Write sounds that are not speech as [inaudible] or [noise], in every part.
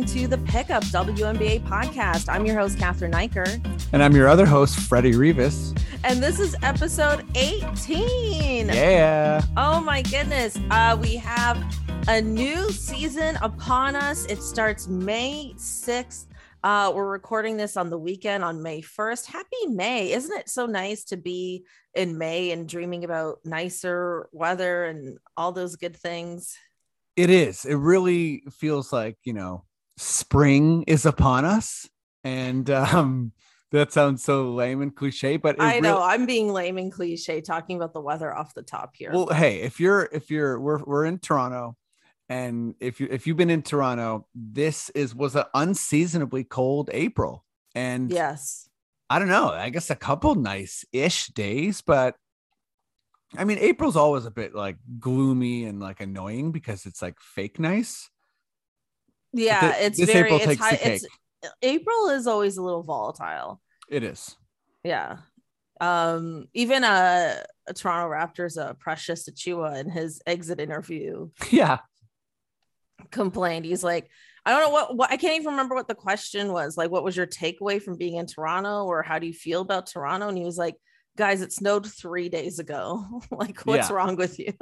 welcome to the Pickup WNBA podcast. I'm your host, Cathryn Naiker. And I'm your other host, Freddie Rivas. And this is episode 18. Yeah. Oh my goodness. Uh, we have a new season upon us. It starts May 6th. Uh, we're recording this on the weekend on May 1st. Happy May. Isn't it so nice to be in May and dreaming about nicer weather and all those good things? It is. It really feels like, you know, spring is upon us. And um that sounds so lame and cliche, but I know I'm being lame and cliche talking about the weather off the top here. Well, hey, if you're if you're we're we're in Toronto and if you if you've been in Toronto, this is was an unseasonably cold April. And yes, I don't know, I guess a couple nice ish days, but I mean, April's always a bit like gloomy and like annoying because it's like fake nice. Yeah, it's this very, April it's high, it's, April is always a little volatile. It is. Yeah. Um, even uh, a Toronto Raptors, uh, Precious Achiuwa in his exit interview. [laughs] Yeah. Complained. He's like, I don't know what, what I can't even remember what the question was. Like, what was your takeaway from being in Toronto, or how do you feel about Toronto? And he was like, guys, it snowed three days ago. [laughs] like, what's yeah. wrong with you?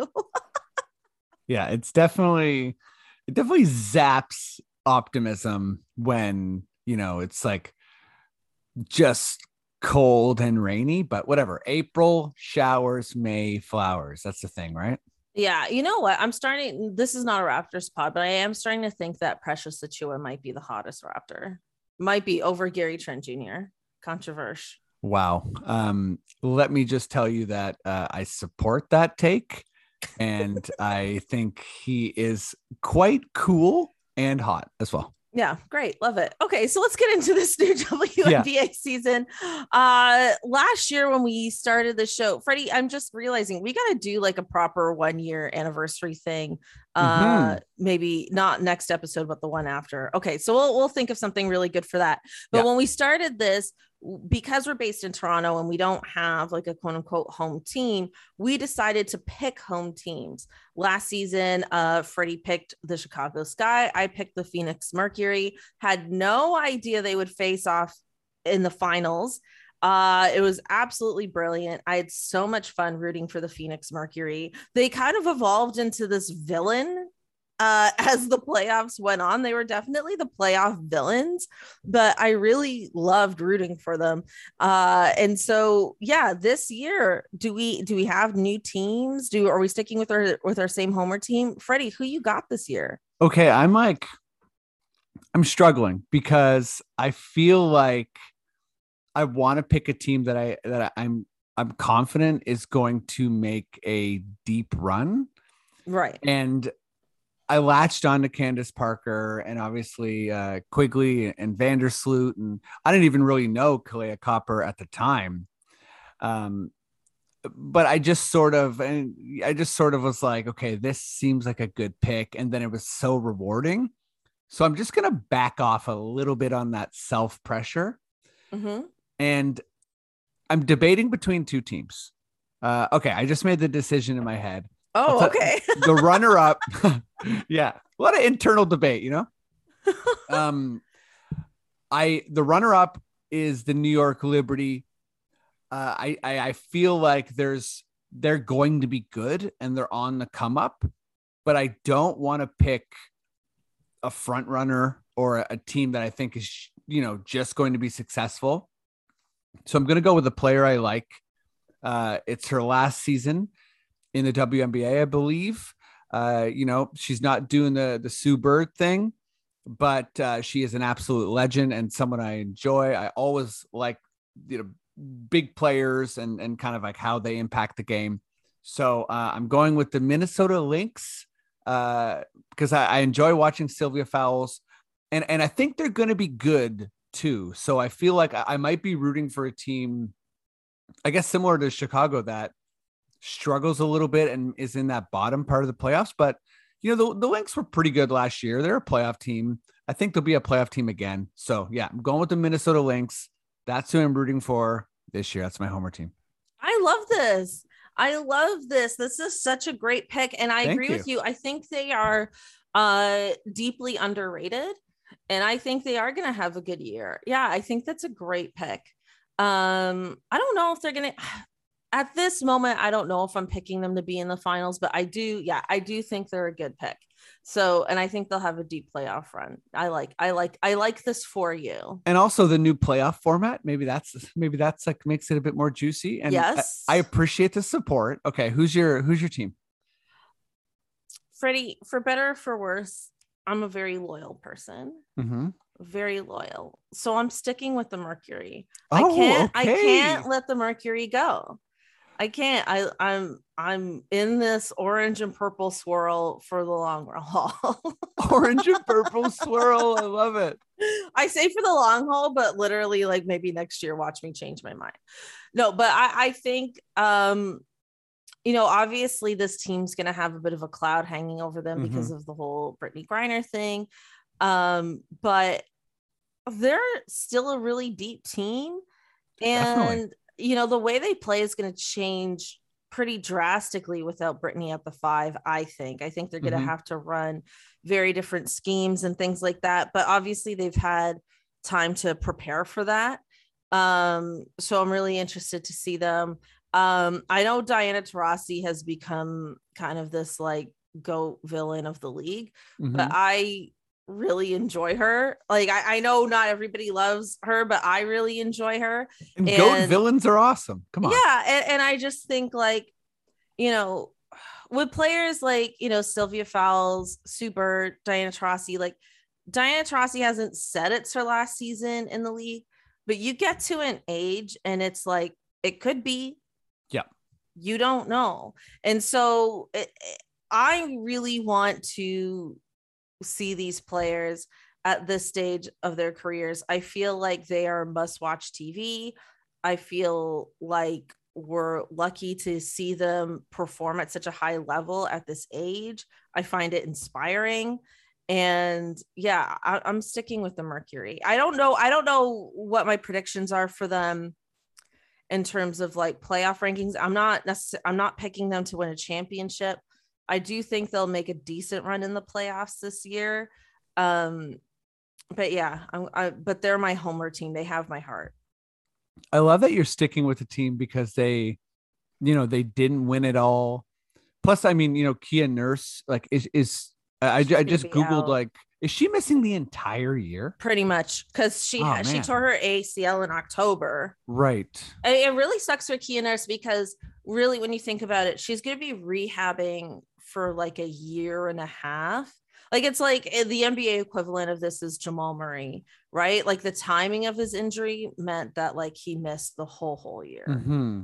[laughs] yeah, it's definitely it definitely zaps optimism when you know it's like just cold and rainy, but whatever. April showers, May flowers. That's the thing, right? Yeah, you know what? I'm starting. This is not a Raptors pod, but I am starting to think that Precious Achiuwa might be the hottest Raptor. Might be over Gary Trent Jr. Controversial. Wow. Um, let me just tell you that uh, I support that take. And I think he is quite cool and hot as well. Yeah, great. Love it. Okay, so let's get into this new WNBA [laughs] yeah. season. Uh last year when we started the show, Freddie, I'm just realizing we got to do like a proper 1 year anniversary thing. Uh mm-hmm. maybe not next episode but the one after. Okay, so we'll we'll think of something really good for that. But yeah. when we started this, because we're based in Toronto and we don't have like a quote unquote home team, we decided to pick home teams. Last season, uh, Freddie picked the Chicago Sky. I picked the Phoenix Mercury. Had no idea they would face off in the finals. Uh, it was absolutely brilliant. I had so much fun rooting for the Phoenix Mercury. They kind of evolved into this villain uh, [laughs] as the playoffs went on. They were definitely the playoff villains, but I really loved rooting for them. Uh, and so, yeah, this year, do we do we have new teams? Do are we sticking with our with our same homer team? Freddie, who you got this year? Okay, I'm like, I'm struggling because I feel like I want to pick a team that I that I'm I'm confident is going to make a deep run. Right. And I latched on to Candace Parker and obviously uh, Quigley and Vandersloot, and I didn't even really know Kahleah Copper at the time. Um, but I just sort of, and I just sort of was like, okay, this seems like a good pick, and then it was so rewarding. So I'm just gonna back off a little bit on that self pressure, mm-hmm. and I'm debating between two teams. Uh, okay, I just made the decision in my head. Oh, okay. [laughs] the runner up. [laughs] yeah. A lot of internal debate, you know? [laughs] um I the runner up is the New York Liberty. Uh, I, I I feel like there's they're going to be good and they're on the come up, but I don't want to pick a front runner or a, a team that I think is you know just going to be successful. So I'm going to go with a player I like. Uh, it's her last season in the WNBA, I believe. Uh, you know, she's not doing the the Sue Bird thing, but uh, she is an absolute legend and someone I enjoy. I always like you know big players and and kind of like how they impact the game. So uh, I'm going with the Minnesota Lynx uh, because I, I enjoy watching Sylvia Fowles, and and I think they're going to be good too. So I feel like I might be rooting for a team, I guess similar to Chicago that struggles a little bit and is in that bottom part of the playoffs. But you know, the, the Lynx were pretty good last year. They're a playoff team. I think they'll be a playoff team again. So yeah, I'm going with the Minnesota Lynx. That's who I'm rooting for this year. That's my homer team. I love this. I love this. This is such a great pick. And I Thank agree you. with you. I think they are uh deeply underrated and I think they are going to have a good year. Yeah, I think that's a great pick. Um, I don't know if they're going to at this moment, I don't know if I'm picking them to be in the finals, but I do, yeah, I do think they're a good pick. So, and I think they'll have a deep playoff run. I like, I like, I like this for you. And also the new playoff format. Maybe that's maybe that's like makes it a bit more juicy. And yes, I, I appreciate the support. Okay, who's your who's your team? Freddie, for better or for worse, I'm a very loyal person. Mm-hmm. Very loyal. So I'm sticking with the Mercury. Oh, I can't okay. I can't let the Mercury go. I can't. I I'm I'm in this orange and purple swirl for the long haul. [laughs] orange and purple swirl. I love it. I say for the long haul, but literally like maybe next year, watch me change my mind. No, but I, I think um, you know, obviously this team's gonna have a bit of a cloud hanging over them Mm-hmm. because of the whole Brittney Griner thing. Um, but they're still a really deep team. And Definitely. You know, the way they play is going to change pretty drastically without Brittney at the five. I think. I think they're going to Mhm. have to run very different schemes and things like that. But obviously, they've had time to prepare for that. Um, so I'm really interested to see them. Um, I know Diana Taurasi has become kind of this like goat villain of the league, Mhm. but I really enjoy her. Like I, I know not everybody loves her, but I really enjoy her. and goat and- villains are awesome. Come on. Yeah, and, and I just think like, you know, with players like you know Sylvia Fowles, Super, Diana Taurasi, like Diana Taurasi hasn't said it's her last season in the league, but you get to an age and it's like it could be. Yeah. You don't know, and so it- I really want to see these players at this stage of their careers. I feel like they are must watch TV. I feel like we're lucky to see them perform at such a high level at this age. I find it inspiring. And yeah, I, I'm sticking with the Mercury. I don't know. I don't know what my predictions are for them in terms of like playoff rankings. I'm not necessarily, I'm not picking them to win a championship. I do think they'll make a decent run in the playoffs this year. Um, but yeah, I'm, I, but they're my homer team. They have my heart. I love that you're sticking with the team because they, you know, they didn't win it all. Plus, I mean, you know, Kia Nurse, like, is is I, I I just googled out. like, is she missing the entire year? pretty much because she Oh, she tore her ACL in October. Right. It really sucks for Kia Nurse because really, when you think about it, she's going to be rehabbing for like a year and a half. Like it's like eh, the NBA equivalent of this is Jamal Murray, right? Like the timing of his injury meant that like he missed the whole whole year. hmm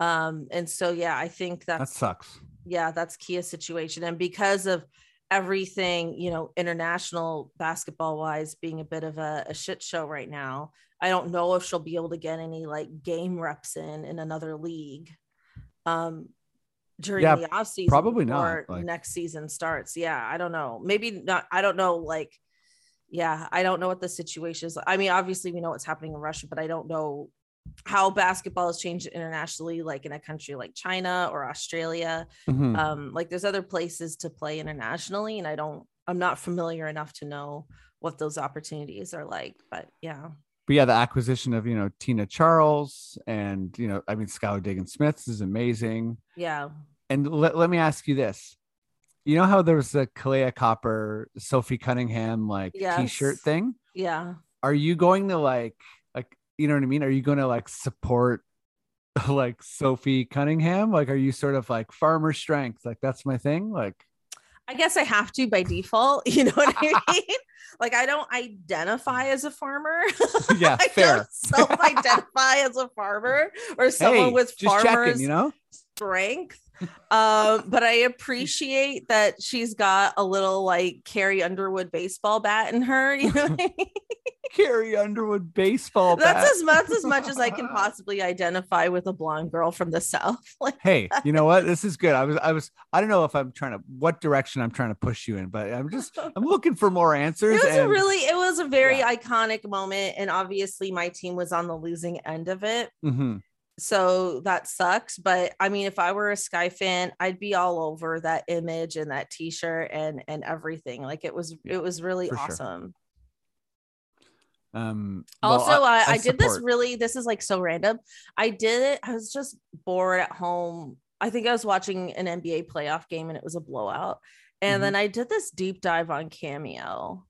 Um, and so yeah, I think That that's sucks. yeah, that's Kia's situation. And because of everything, you know, international basketball wise being a bit of a, a shit show right now, I don't know if she'll be able to get any like game reps in in another league um during Yeah, the off season probably not, like- next season starts. Yeah, I don't know. Maybe not. I don't know. Like, yeah, I don't know what the situation is. I mean, obviously we know what's happening in Russia, but I don't know how basketball has changed internationally, like in a country like China or Australia Mhm. um like there's other places to play internationally and i don't i'm not familiar enough to know what those opportunities are like but yeah but yeah, the acquisition of you know Tina Charles and you know, I mean, Skylar Diggins Smith is amazing. yeah And let, let me ask you this. You know how there was the Kahleah Copper, Sophie Cunningham like Yes. t-shirt thing? yeah Are you going to like like you know what I mean? Are you going to like support [laughs] like Sophie Cunningham? Like are you sort of like farmer strength? Like that's my thing? Like i guess i have to by default [laughs] you know what i [laughs] mean like i don't identify as a farmer [laughs] yeah, i fair. don't self-identify as a farmer or someone Hey, with farmers checking, you know? strength. Um, but I appreciate that she's got a little like Carrie Underwood baseball bat in her. You know, what I mean? Carrie Underwood baseball that's bat. as much as much as I can [laughs] possibly identify with a blonde girl from the south. [laughs] Like, hey, you know what? This is good. I was, I was, I don't know if I'm trying to, what direction I'm trying to push you in, but I'm just, I'm [laughs] looking for more answers. it was a and- really, it was a very Yeah. iconic moment, and obviously my team was on the losing end of it. Mhm. so that sucks but i mean if i were a sky fan i'd be all over that image and that t-shirt and and everything like it was Yeah, it was really awesome. sure. Um, also, well, I, I, I, did this really. This is like so random. I did it. I was just bored at home. I think I was watching an NBA playoff game and it was a blowout. And mm-hmm. then I did this deep dive on Cameo.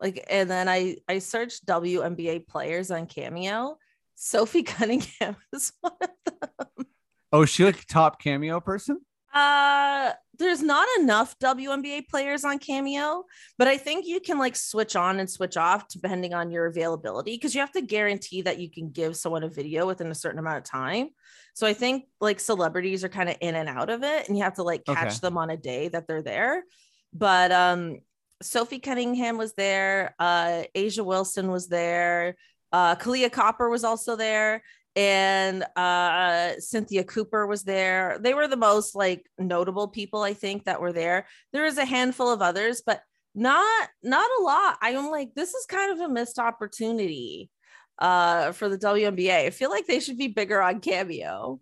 Like, and then I I searched WNBA players on Cameo. Sophie [laughs] Cunningham is one of them. Oh, she like top cameo person? Uh, there's not enough WNBA players on Cameo, but I think you can like switch on and switch off depending on your availability because you have to guarantee that you can give someone a video within a certain amount of time. So I think like celebrities are kind of in and out of it, and you have to like catch okay. them on a day that they're there. But um, Sophie Cunningham was there, uh, A'ja Wilson was there, uh, Kahleah Copper was also there, and uh, Cynthia Cooper was there. They were the most like notable people I think that were there. There was a handful of others, but not not a lot. I'm like, this is kind of a missed opportunity uh, for the WNBA. I feel like they should be bigger on Cameo.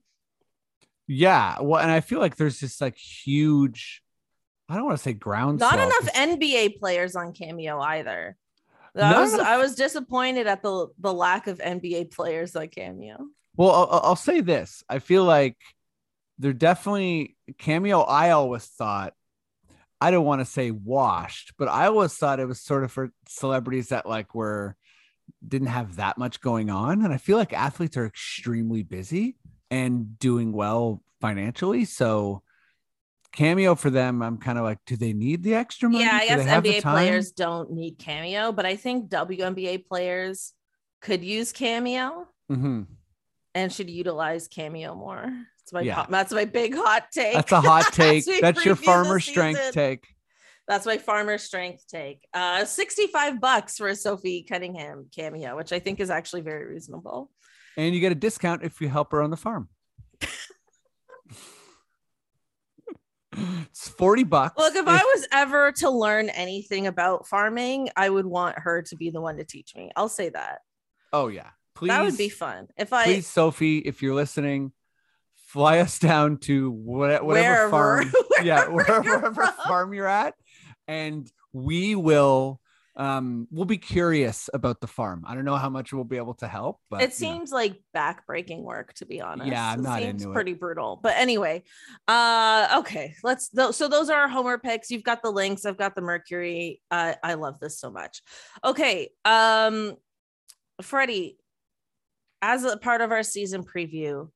Yeah, well, and I feel like there's this like huge. I don't want to say ground. Not enough NBA players on Cameo either. I was I was disappointed at the the lack of NBA players on Cameo. Well, I'll, I'll say this: I feel like they're definitely Cameo. I always thought I don't want to say washed, but I always thought it was sort of for celebrities that like were didn't have that much going on, and I feel like athletes are extremely busy and doing well financially, so cameo for them i'm kind of like do they need the extra money? Yeah i guess nba players don't need cameo but i think WNBA players could use cameo mm-hmm. and should utilize cameo more. That's my yeah. that's my big hot take. That's a hot [laughs] take. that's your farmer strength take. That's my farmer strength take. Uh 65 bucks for a sophie cunningham cameo which i think is actually very reasonable. And you get a discount if you help her on the farm it's 40 bucks. Look, if, I was ever to learn anything about farming, I would want her to be the one to teach me. I'll say that. Oh yeah. Please. That would be fun. If I Please Sophie, if you're listening, fly us down to whatever, whatever farm. [laughs] yeah, wherever, wherever farm you're at and we will um we'll be curious about the farm. I don't know how much we'll be able to help but it seems know. like backbreaking work to be honest. Yeah i'm it not seems into pretty it. brutal. But anyway uh okay let's so those are our homer picks. You've got the Lynx, i've got the mercury. Uh, i love this so much. Okay um freddie as a part of our season preview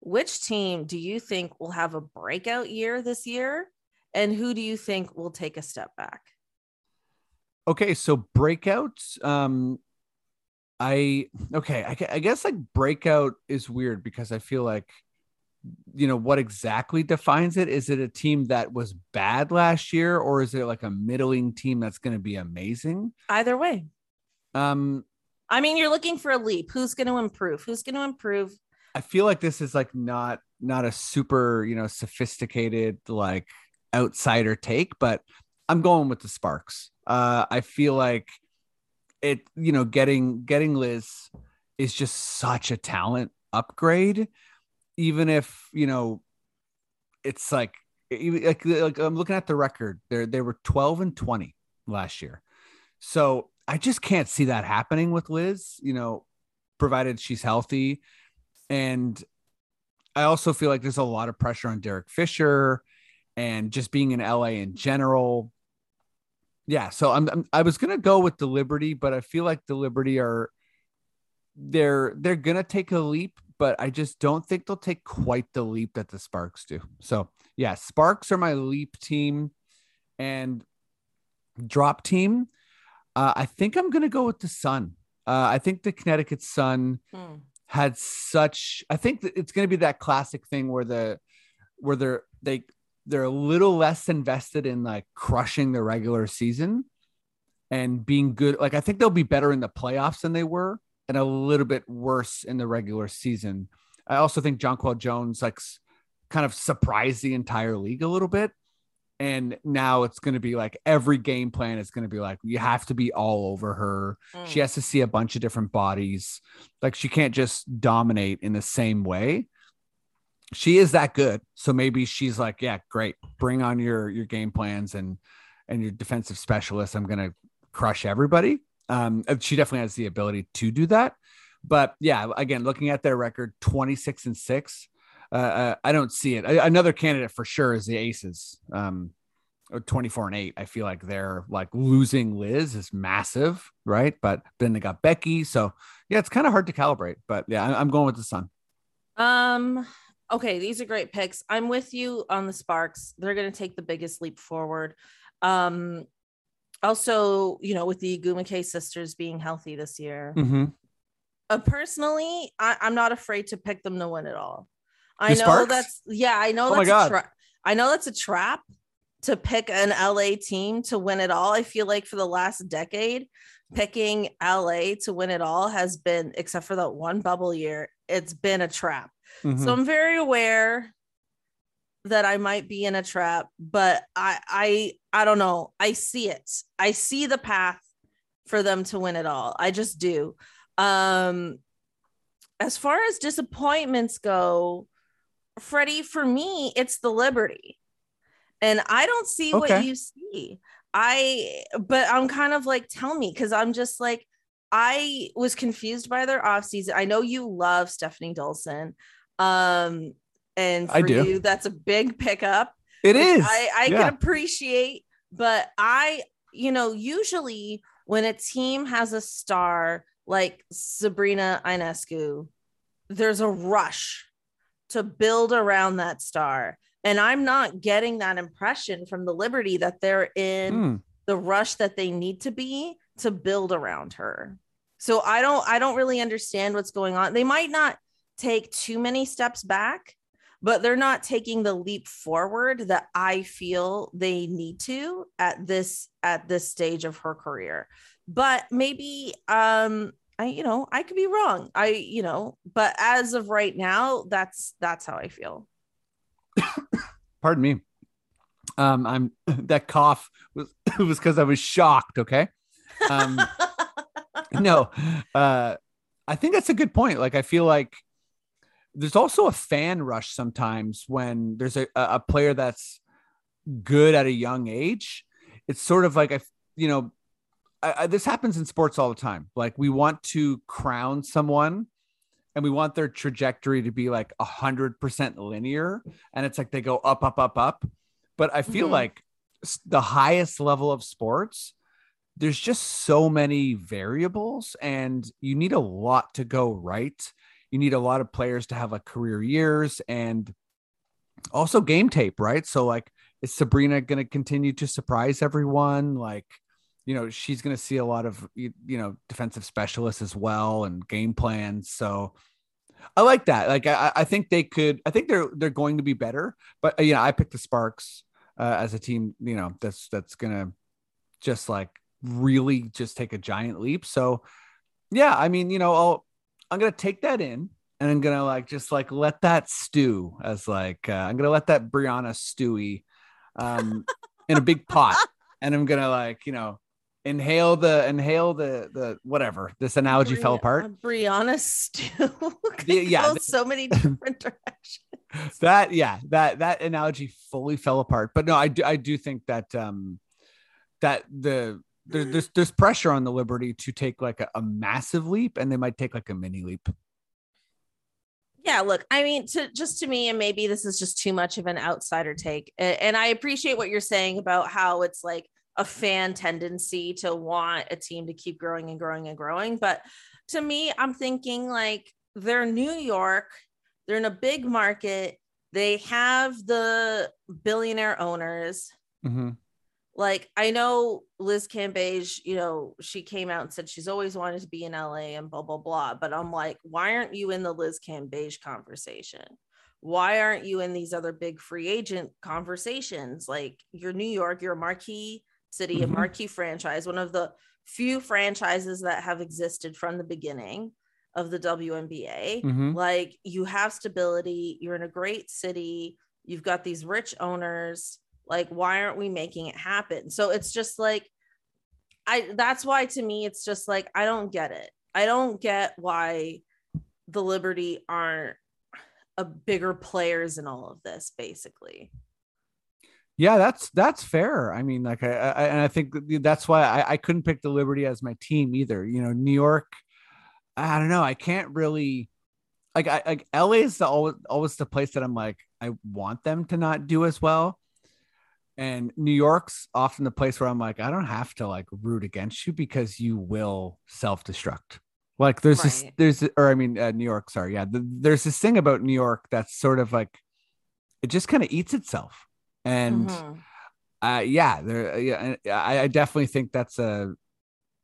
which team do you think will have a breakout year this year? And who do you think will take a step back Okay, so breakouts. Um, I okay. I, I guess like breakout is weird because I feel like you know what exactly defines it? Is it a team that was bad last year or is it like a middling team that's going to be amazing? Either way. Um i mean you're looking for a leap. Who's going to improve? Who's going to improve? I feel like this is like not not a super you know sophisticated like outsider take but i'm going with the sparks uh, I feel like it, you know, getting getting Liz is just such a talent upgrade. Even if you know, it's like like, like I'm looking at the record. There they were 12 and 20 last year, so I just can't see that happening with Liz. You know, provided she's healthy, and I also feel like there's a lot of pressure on Derek Fisher and just being in LA in general yeah, so I'm, I'm I was gonna go with the Liberty, but I feel like the Liberty are they're they're gonna take a leap, but I just don't think they'll take quite the leap that the Sparks do. So yeah, Sparks are my leap team, and drop team. Uh, I think I'm gonna go with the Sun. Uh, I think the Connecticut Sun hmm. had such. I think it's gonna be that classic thing where the where they're they they're a little less invested in like crushing the regular season and being good. Like I think they'll be better in the playoffs than they were, and a little bit worse in the regular season. I also think Jonquel Jones like kind of surprised the entire league a little bit. And now it's going to be like every game plan is going to be like, you have to be all over her. Mm. She has to see a bunch of different bodies. Like she can't just dominate in the same way she is that good. So maybe she's like, yeah, great. Bring on your your game plans and and your defensive specialists. I'm gonna crush everybody. Um, she definitely has the ability to do that. But yeah, again, looking at their record, 26 and six, uh, uh I don't see it. Another candidate for sure is the Aces. Um, 24 and 8 i feel like they're like losing liz is massive right but then they got becky so yeah it's kind of hard to calibrate but yeah i'm going with the sun um okay these are great picks i'm with you on the sparks they're going to take the biggest leap forward um also you know with the Ogwumike sisters being healthy this year mm-hmm. uh, personally I, am not afraid to pick them to win it all i know Sparks? that's yeah i know oh that's a tra- i know that's a trap to pick an LA team to win it all. I feel like for the last decade, picking LA to win it all has been, except for that one bubble year, it's been a trap. Mm-hmm. So I'm very aware that I might be in a trap, but I I I don't know. I see it. I see the path for them to win it all. I just do. Um as far as disappointments go, Freddie, for me, it's the Liberty and I don't see okay. what you see. I, but I'm kind of like, tell me, because I'm just like, I was confused by their off season. I know you love Stefanie Dolson. Um, and for you, that's a big pickup. It is. I, I yeah. can appreciate, but I, you know, usually when a team has a star like Sabrina Ionescu, there's a rush to build around that star. And I'm not getting that impression from the Liberty that they're in mm. the rush that they need to be to build around her. So I don't I don't really understand what's going on. They might not take too many steps back, but they're not taking the leap forward that I feel they need to at this at this stage of her career. But maybe um I you know, I could be wrong. I you know, but as of right now, that's that's how I feel. [coughs] Pardon me. Um, I'm [coughs] that cough was [coughs] was because I was shocked. Okay. Um, [laughs] no, uh, I think that's a good point. Like, I feel like there's also a fan rush sometimes when there's a, a player that's good at a young age. It's sort of like, I, you know, I, I, this happens in sports all the time. Like, we want to crown someone and we want their trajectory to be like a hundred percent linear and it's like they go up up up up but i feel mm-hmm. like the highest level of sports there's just so many variables and you need a lot to go right. You need a lot of players to have like career years and also game tape right? So like is sabrina going to continue to surprise everyone? Like you know she's going to see a lot of you know defensive specialists as well and game plans so i like that. Like i, I think they could i think they're they're going to be better but uh, you know i picked the sparks uh, as a team you know that's that's gonna just like really just take a giant leap. So yeah i mean you know i'll i'm gonna take that in and i'm gonna like just like let that stew as like uh, i'm gonna let that brianna stewy um in a big pot [laughs] and i'm gonna like you know inhale the inhale the the whatever this analogy Bri- fell apart brianna stew [laughs] yeah so many [laughs] different directions. That yeah that that analogy fully fell apart. But no i do i do think that um that the there, there's there's pressure on the liberty to take like a, a massive leap and they might take like a mini leap yeah look i mean to just to me and maybe this is just too much of an outsider take and i appreciate what you're saying about how it's like a fan tendency to want a team to keep growing and growing and growing. But to me, I'm thinking like they're New York, they're in a big market, they have the billionaire owners. Mm-hmm. Like I know Liz Cambage, you know, she came out and said she's always wanted to be in LA and blah blah blah. But I'm like, why aren't you in the Liz Cambage conversation? Why aren't you in these other big free agent conversations? Like you're New York, you're a marquee City, mm-hmm. a marquee franchise, one of the few franchises that have existed from the beginning of the WNBA. Mm-hmm. Like you have stability, you're in a great city, you've got these rich owners. Like, why aren't we making it happen? So it's just like, I that's why to me, it's just like, I don't get it. I don't get why the Liberty aren't a bigger players in all of this, basically. Yeah, that's that's fair. I mean, like I, I and I think that's why I, I couldn't pick the Liberty as my team either. You know, New York. I don't know. I can't really like I like LA is the always always the place that I'm like I want them to not do as well. And New York's often the place where I'm like, I don't have to like root against you because you will self destruct. Like there's right. this, there's, or I mean, uh, New York, sorry. Yeah. The, there's this thing about New York that's sort of like, it just kind of eats itself. And mm-hmm. uh, yeah, there, yeah, I, I definitely think that's a,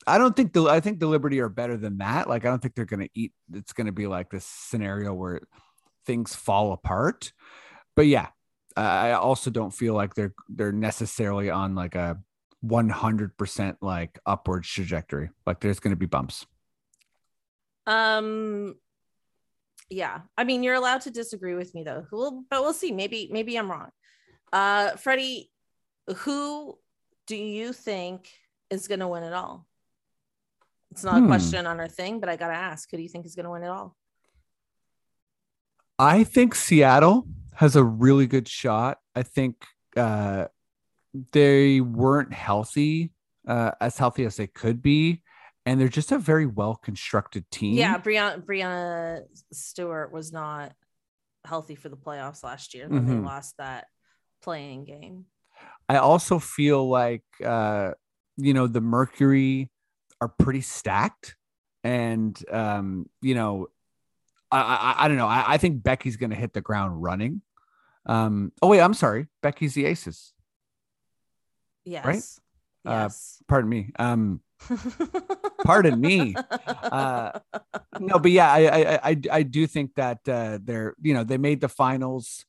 I don't think the, I think the Liberty are better than that. Like, I don't think they're going to eat, it's going to be like this scenario where things fall apart. But yeah, I also don't feel like they're they're necessarily on like a 100% like upward trajectory. Like there's going to be bumps. Um yeah. I mean, you're allowed to disagree with me though. We'll, but we'll see. Maybe maybe I'm wrong. Uh Freddie, who do you think is going to win it all? It's not hmm. a question on our thing, but I got to ask, who do you think is going to win it all? I think Seattle has a really good shot. I think uh, they weren't healthy, uh, as healthy as they could be, and they're just a very well constructed team. Yeah, Breanna, Breanna Stewart was not healthy for the playoffs last year. mm-hmm. they lost that playing game. I also feel like uh, you know the Mercury are pretty stacked, and um, you know I, I, I don't know. I, I think Becky's going to hit the ground running. Um, oh wait, I'm sorry. Becky's the Aces. Yes. Right. Yes. Uh, pardon me. Um, [laughs] pardon me. Uh, no, but yeah, I, I, I, I do think that uh, they're, you know, they made the finals,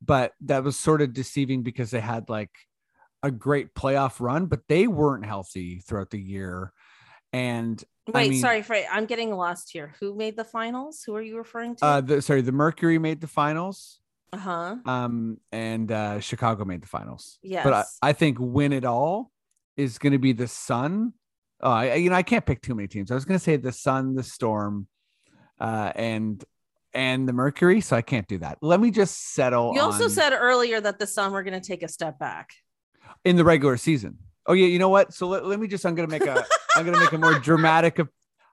but that was sort of deceiving because they had like a great playoff run, but they weren't healthy throughout the year. And Wait, I mean, sorry, Frank. I'm getting lost here. Who made the finals? Who are you referring to? Uh, the, sorry, the Mercury made the finals. Uh huh. Um, and uh, Chicago made the finals. Yes. But I, I think win it all is going to be the Sun. Oh, I, you know, I can't pick too many teams. I was going to say the Sun, the Storm, uh, and and the Mercury. So I can't do that. Let me just settle. You also said earlier that the Sun were going to take a step back in the regular season. Oh yeah, you know what? So let, let me just. I'm going to make a. [laughs] I'm going to make a more dramatic,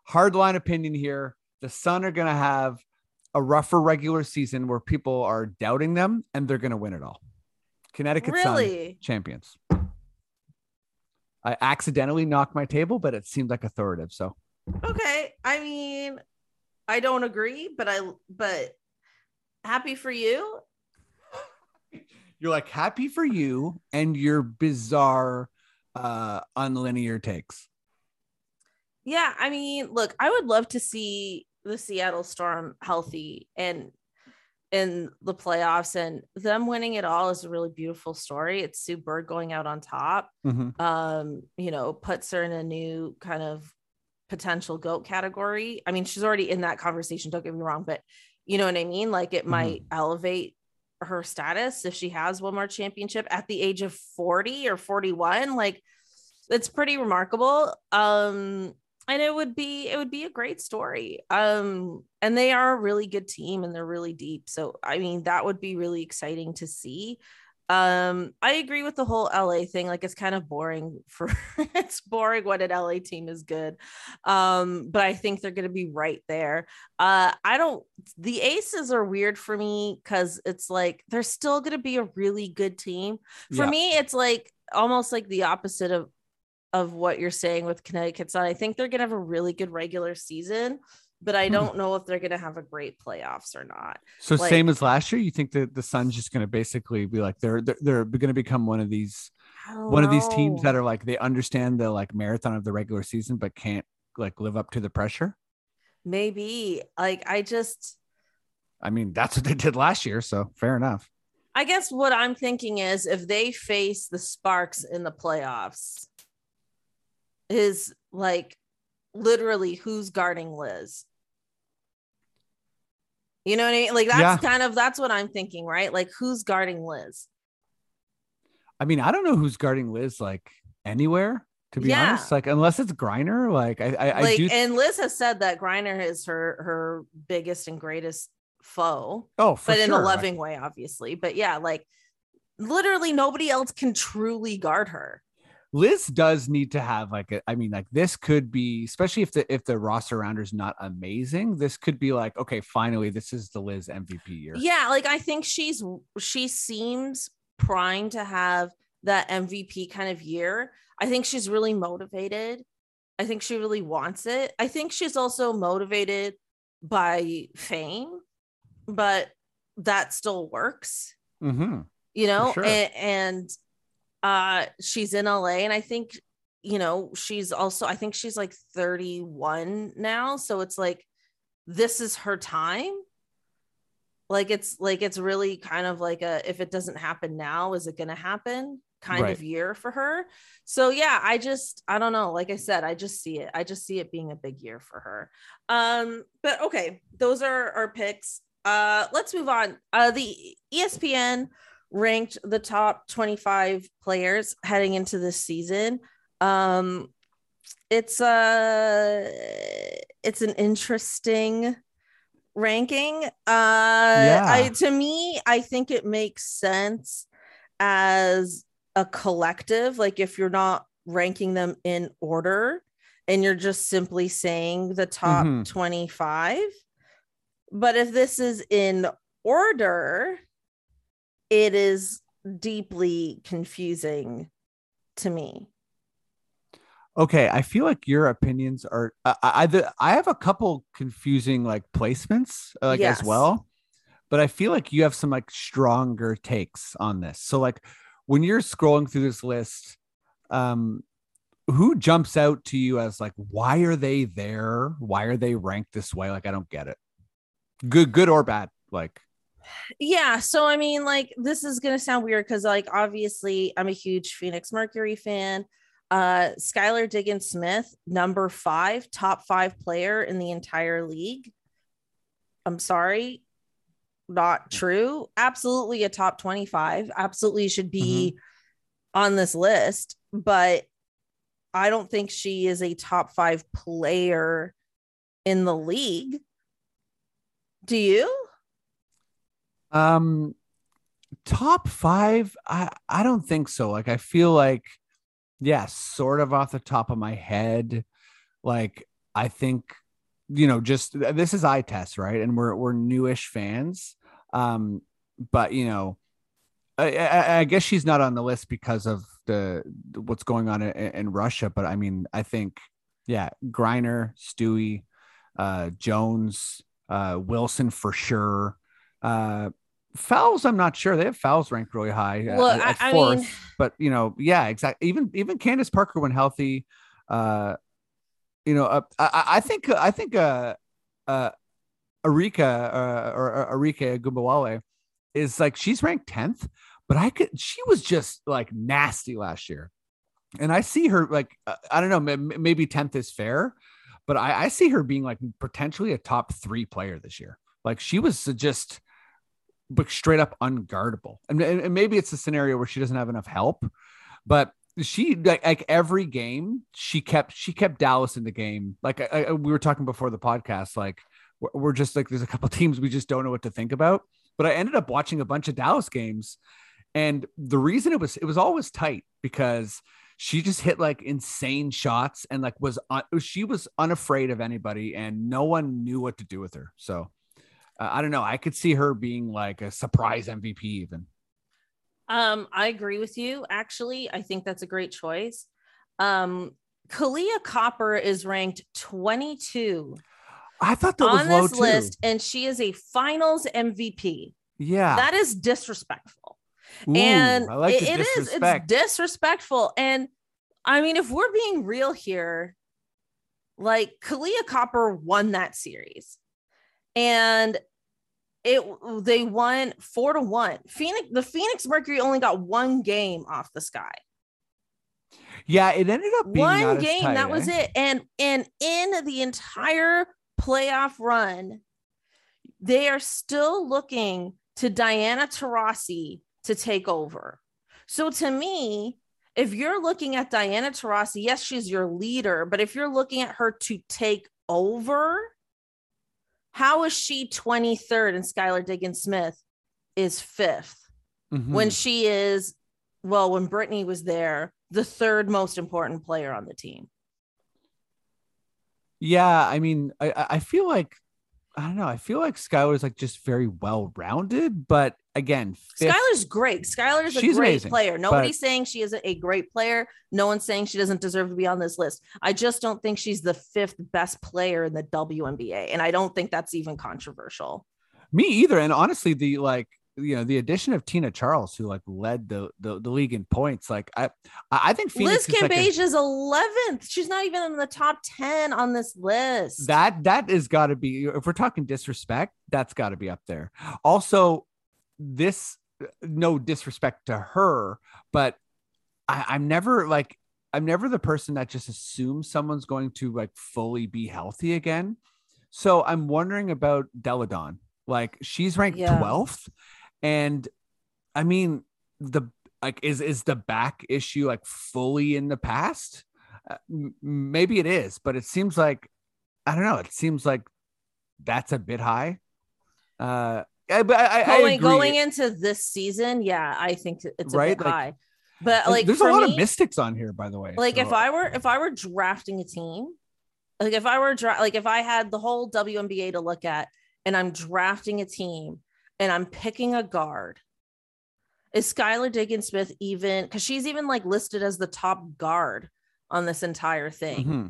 hardline opinion here. The Sun are going to have a rougher regular season where people are doubting them, and they're going to win it all. Connecticut really? Sun champions. I accidentally knocked my table, but it seemed like authoritative. So okay, I mean, I don't agree, but I but happy for you. You're like happy for you and your bizarre uh unlinear takes. Yeah, I mean, look, I would love to see the Seattle Storm healthy and in the playoffs and them winning it all is a really beautiful story. It's Sue Bird going out on top. Mm-hmm. Um, you know, puts her in a new kind of potential goat category. I mean, she's already in that conversation, don't get me wrong, but you know what I mean? Like it mm-hmm. might elevate her status if she has one more championship at the age of 40 or 41. Like it's pretty remarkable. Um, and it would be it would be a great story. Um and they are a really good team and they're really deep. So i mean that would be really exciting to see. Um i agree with the whole la thing. Like it's kind of boring for [laughs] it's boring when an la team is good. Um but i think they're going to be right there. Uh i don't the aces are weird for me because it's like they're still going to be a really good team. For yeah. me it's like almost like the opposite of of what you're saying with Connecticut Sun. I think they're going to have a really good regular season, but I hmm. don't know if they're going to have a great playoffs or not. So like, same as last year, you think that the Sun's just going to basically be like they're they're, they're going to become one of these one know. of these teams that are like they understand the like marathon of the regular season but can't like live up to the pressure. Maybe like I just I mean, that's what they did last year, so fair enough. I guess what I'm thinking is if they face the Sparks in the playoffs, is like literally who's guarding Liz. You know what I mean? Like that's yeah. kind of that's what I'm thinking, right? Like who's guarding Liz? I mean, I don't know who's guarding Liz like anywhere, to be yeah. honest. Like unless it's Griner, like I I, like, I do and Liz has said that Griner is her her biggest and greatest foe. Oh, but in a loving way, obviously. But yeah, like literally nobody else can truly guard her. Liz does need to have like a, I mean, like this could be, especially if the if the roster around her is not amazing, this could be like, okay, finally, this is the Liz MVP year. Yeah, like I think she's she seems primed to have that MVP kind of year. I think she's really motivated. I think she really wants it. I think she's also motivated by fame, but that still works. Mm-hmm. You know, sure. and, and uh she's in LA and I think you know she's also I think she's like 31 now so it's like this is her time. Like it's like it's really kind of like a if it doesn't happen now is it going to happen kind right. of year for her. So yeah i just i don't know. Like i said i just see it. I just see it being a big year for her. Um but okay those are our picks. Uh let's move on. Uh the espn ranked the top 25 players heading into this season. Um, it's a uh, it's an interesting ranking. Uh, yeah. I, to me, I think it makes sense as a collective. Like if you're not ranking them in order and you're just simply saying the top mm-hmm. 25. But if this is in order, it is deeply confusing to me. Okay, I feel like your opinions are. I I, I have a couple confusing like placements like yes. as well, but I feel like you have some like stronger takes on this. So like when you're scrolling through this list, um, who jumps out to you as like why are they there? Why are they ranked this way? Like I don't get it. Good, good or bad? Like yeah so i mean like this is gonna sound weird because like obviously i'm a huge phoenix mercury fan. Uh skylar diggins smith number five top five player in the entire league. I'm sorry not true. Absolutely a top 25 absolutely should be mm-hmm. on this list but i don't think she is a top five player in the league. Do you um, top five, I I don't think so. Like I feel like, yeah, sort of off the top of my head, like I think, you know, just this is eye test, right? And we're we're newish fans. Um, but you know, I, I, I, guess she's not on the list because of the what's going on in, in Russia. But I mean, I think, yeah, Griner, Stewie, uh, Jones, uh, Wilson for sure. Uh, Fowles i'm not sure they have Fowles ranked really high uh, well, at, at fourth mean... but you know yeah exactly even even candace parker when healthy uh you know uh, I, I think i think uh uh Arika uh, or Arike Ogunbowale is like she's ranked 10th, but I could she was just like nasty last year. And I see her like uh, I don't know, maybe 10th is fair, but I, I see her being like potentially a top three player this year. Like she was just but straight up unguardable. And, and maybe it's a scenario where she doesn't have enough help, but she like, like every game she kept she kept Dallas in the game. Like I, I, we were talking before the podcast, like we're, just like there's a couple [laughs] teams we just don't know what to think about. But I ended up watching a bunch of Dallas games, and the reason it was it was always tight because she just hit like insane shots and like was uh, she was unafraid of anybody and no one knew what to do with her. So uh, I don't know. I could see her being like a surprise MVP even. Um, I agree with you. Actually, I think that's a great choice. Um, Kahleah Copper is ranked 22. I thought that on this list, and she is a Finals MVP. Yeah, that is disrespectful. Ooh, and like it, it is it's disrespectful. And I mean, if we're being real here, like Kahleah Copper won that series and it they won four to one. Phoenix, the Phoenix Mercury only got one game off the sky. Yeah, it ended up one game. Tight, that eh? was it. And and in the entire playoff run, they are still looking to Diana Taurasi to take over. So to me, if you're looking at Diana Taurasi, yes, she's your leader, but if you're looking at her to take over, how is she 23rd and Skylar Diggins Smith is fifth? mm-hmm. when she is, well, when Brittney was there, the third most important player on the team. Yeah, I mean, I I feel like I don't know. I feel like Skylar Skylar's like just very well rounded, but again, fifth, Skylar's great. Skylar's a great amazing, player. Nobody's but, saying she isn't a great player. No one's saying she doesn't deserve to be on this list. I just don't think she's the fifth best player in the WNBA, and I don't think that's even controversial. Me either. And honestly, the like you know the addition of Tina Charles, who like led the the, the league in points, like I I think Phoenix Liz Cambage is eleventh. Like She's not even in the top ten on this list. That that is got to be if we're talking disrespect, that's got to be up there. Also, this no disrespect to her, but I, I'm never like I'm never the person that just assumes someone's going to like fully be healthy again. So I'm wondering about Delle Donne. Like she's ranked yeah. 12th and I mean, the like is is the back issue like fully in the past? Uh, m- maybe it is, but it seems like I don't know. It seems like that's a bit high. Uh, I, but I, going I going into this season, yeah, I think it's a right? bit like, high. But like, there's a lot me, of mystics on here, by the way. Like, so. if I were if I were drafting a team, like if I were dra- like if I had the whole WNBA to look at, and I'm drafting a team, and I'm picking a guard, is Skylar Diggins Smith even because she's even like listed as the top guard on this entire thing? Mm-hmm.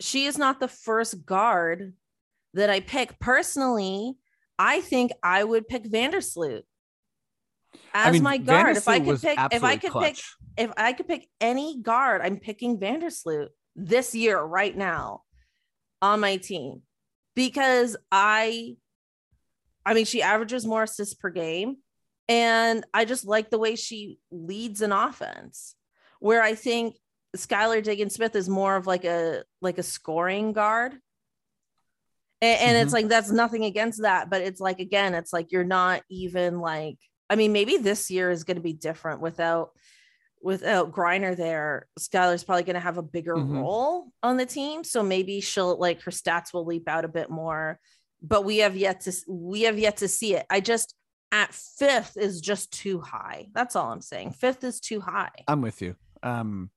She is not the first guard that I pick personally. I think I would pick Vandersloot as I mean, my guard. if I could pick, if I could clutch. pick, if I could pick any guard, I'm picking Vandersloot this year right now on my team because I I mean, she averages more assists per game. And I just like the way she leads an offense, where I think Skylar Diggins Smith is more of like a like a scoring guard. And, and mm-hmm. it's like that's nothing against that, but it's like again, it's like you're not even like I mean, maybe this year is going to be different without without Griner there. Skylar's probably going to have a bigger mm-hmm. role on the team, so maybe she'll like her stats will leap out a bit more but we have yet to we have yet to see it. I just at fifth is just too high. That's all I'm saying. Fifth is too high. I'm with you. Um,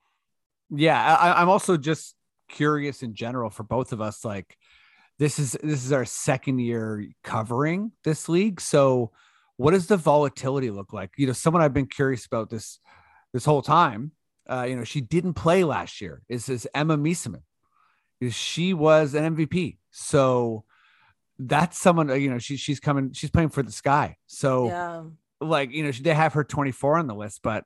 yeah, I, I'm also just curious in general for both of us. Like, this is this is our second year covering this league. So, what does the volatility look like? You know, someone I've been curious about this this whole time. Uh, you know, she didn't play last year. Is this Emma Meesseman? She was an MVP. So that's someone uh, you know she, she's coming she's playing for the sky so yeah. like you know they have her 24 on the list but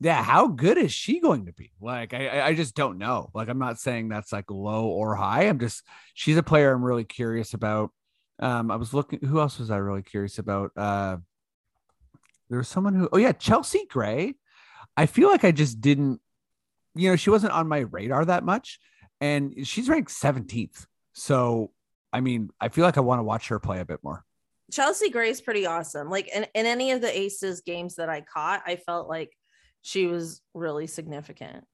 yeah how good is she going to be? Like I, I just don't know. Like i'm not saying that's like low or high. I'm just she's a player i'm really curious about. Um i was looking who else was i really curious about? Uh there was someone who oh yeah chelsea gray. I feel like i just didn't you know she wasn't on my radar that much and she's ranked 17th so I mean, I feel like I want to watch her play a bit more. Chelsea Gray's pretty awesome. Like in, in any of the Aces games that I caught, I felt like she was really significant.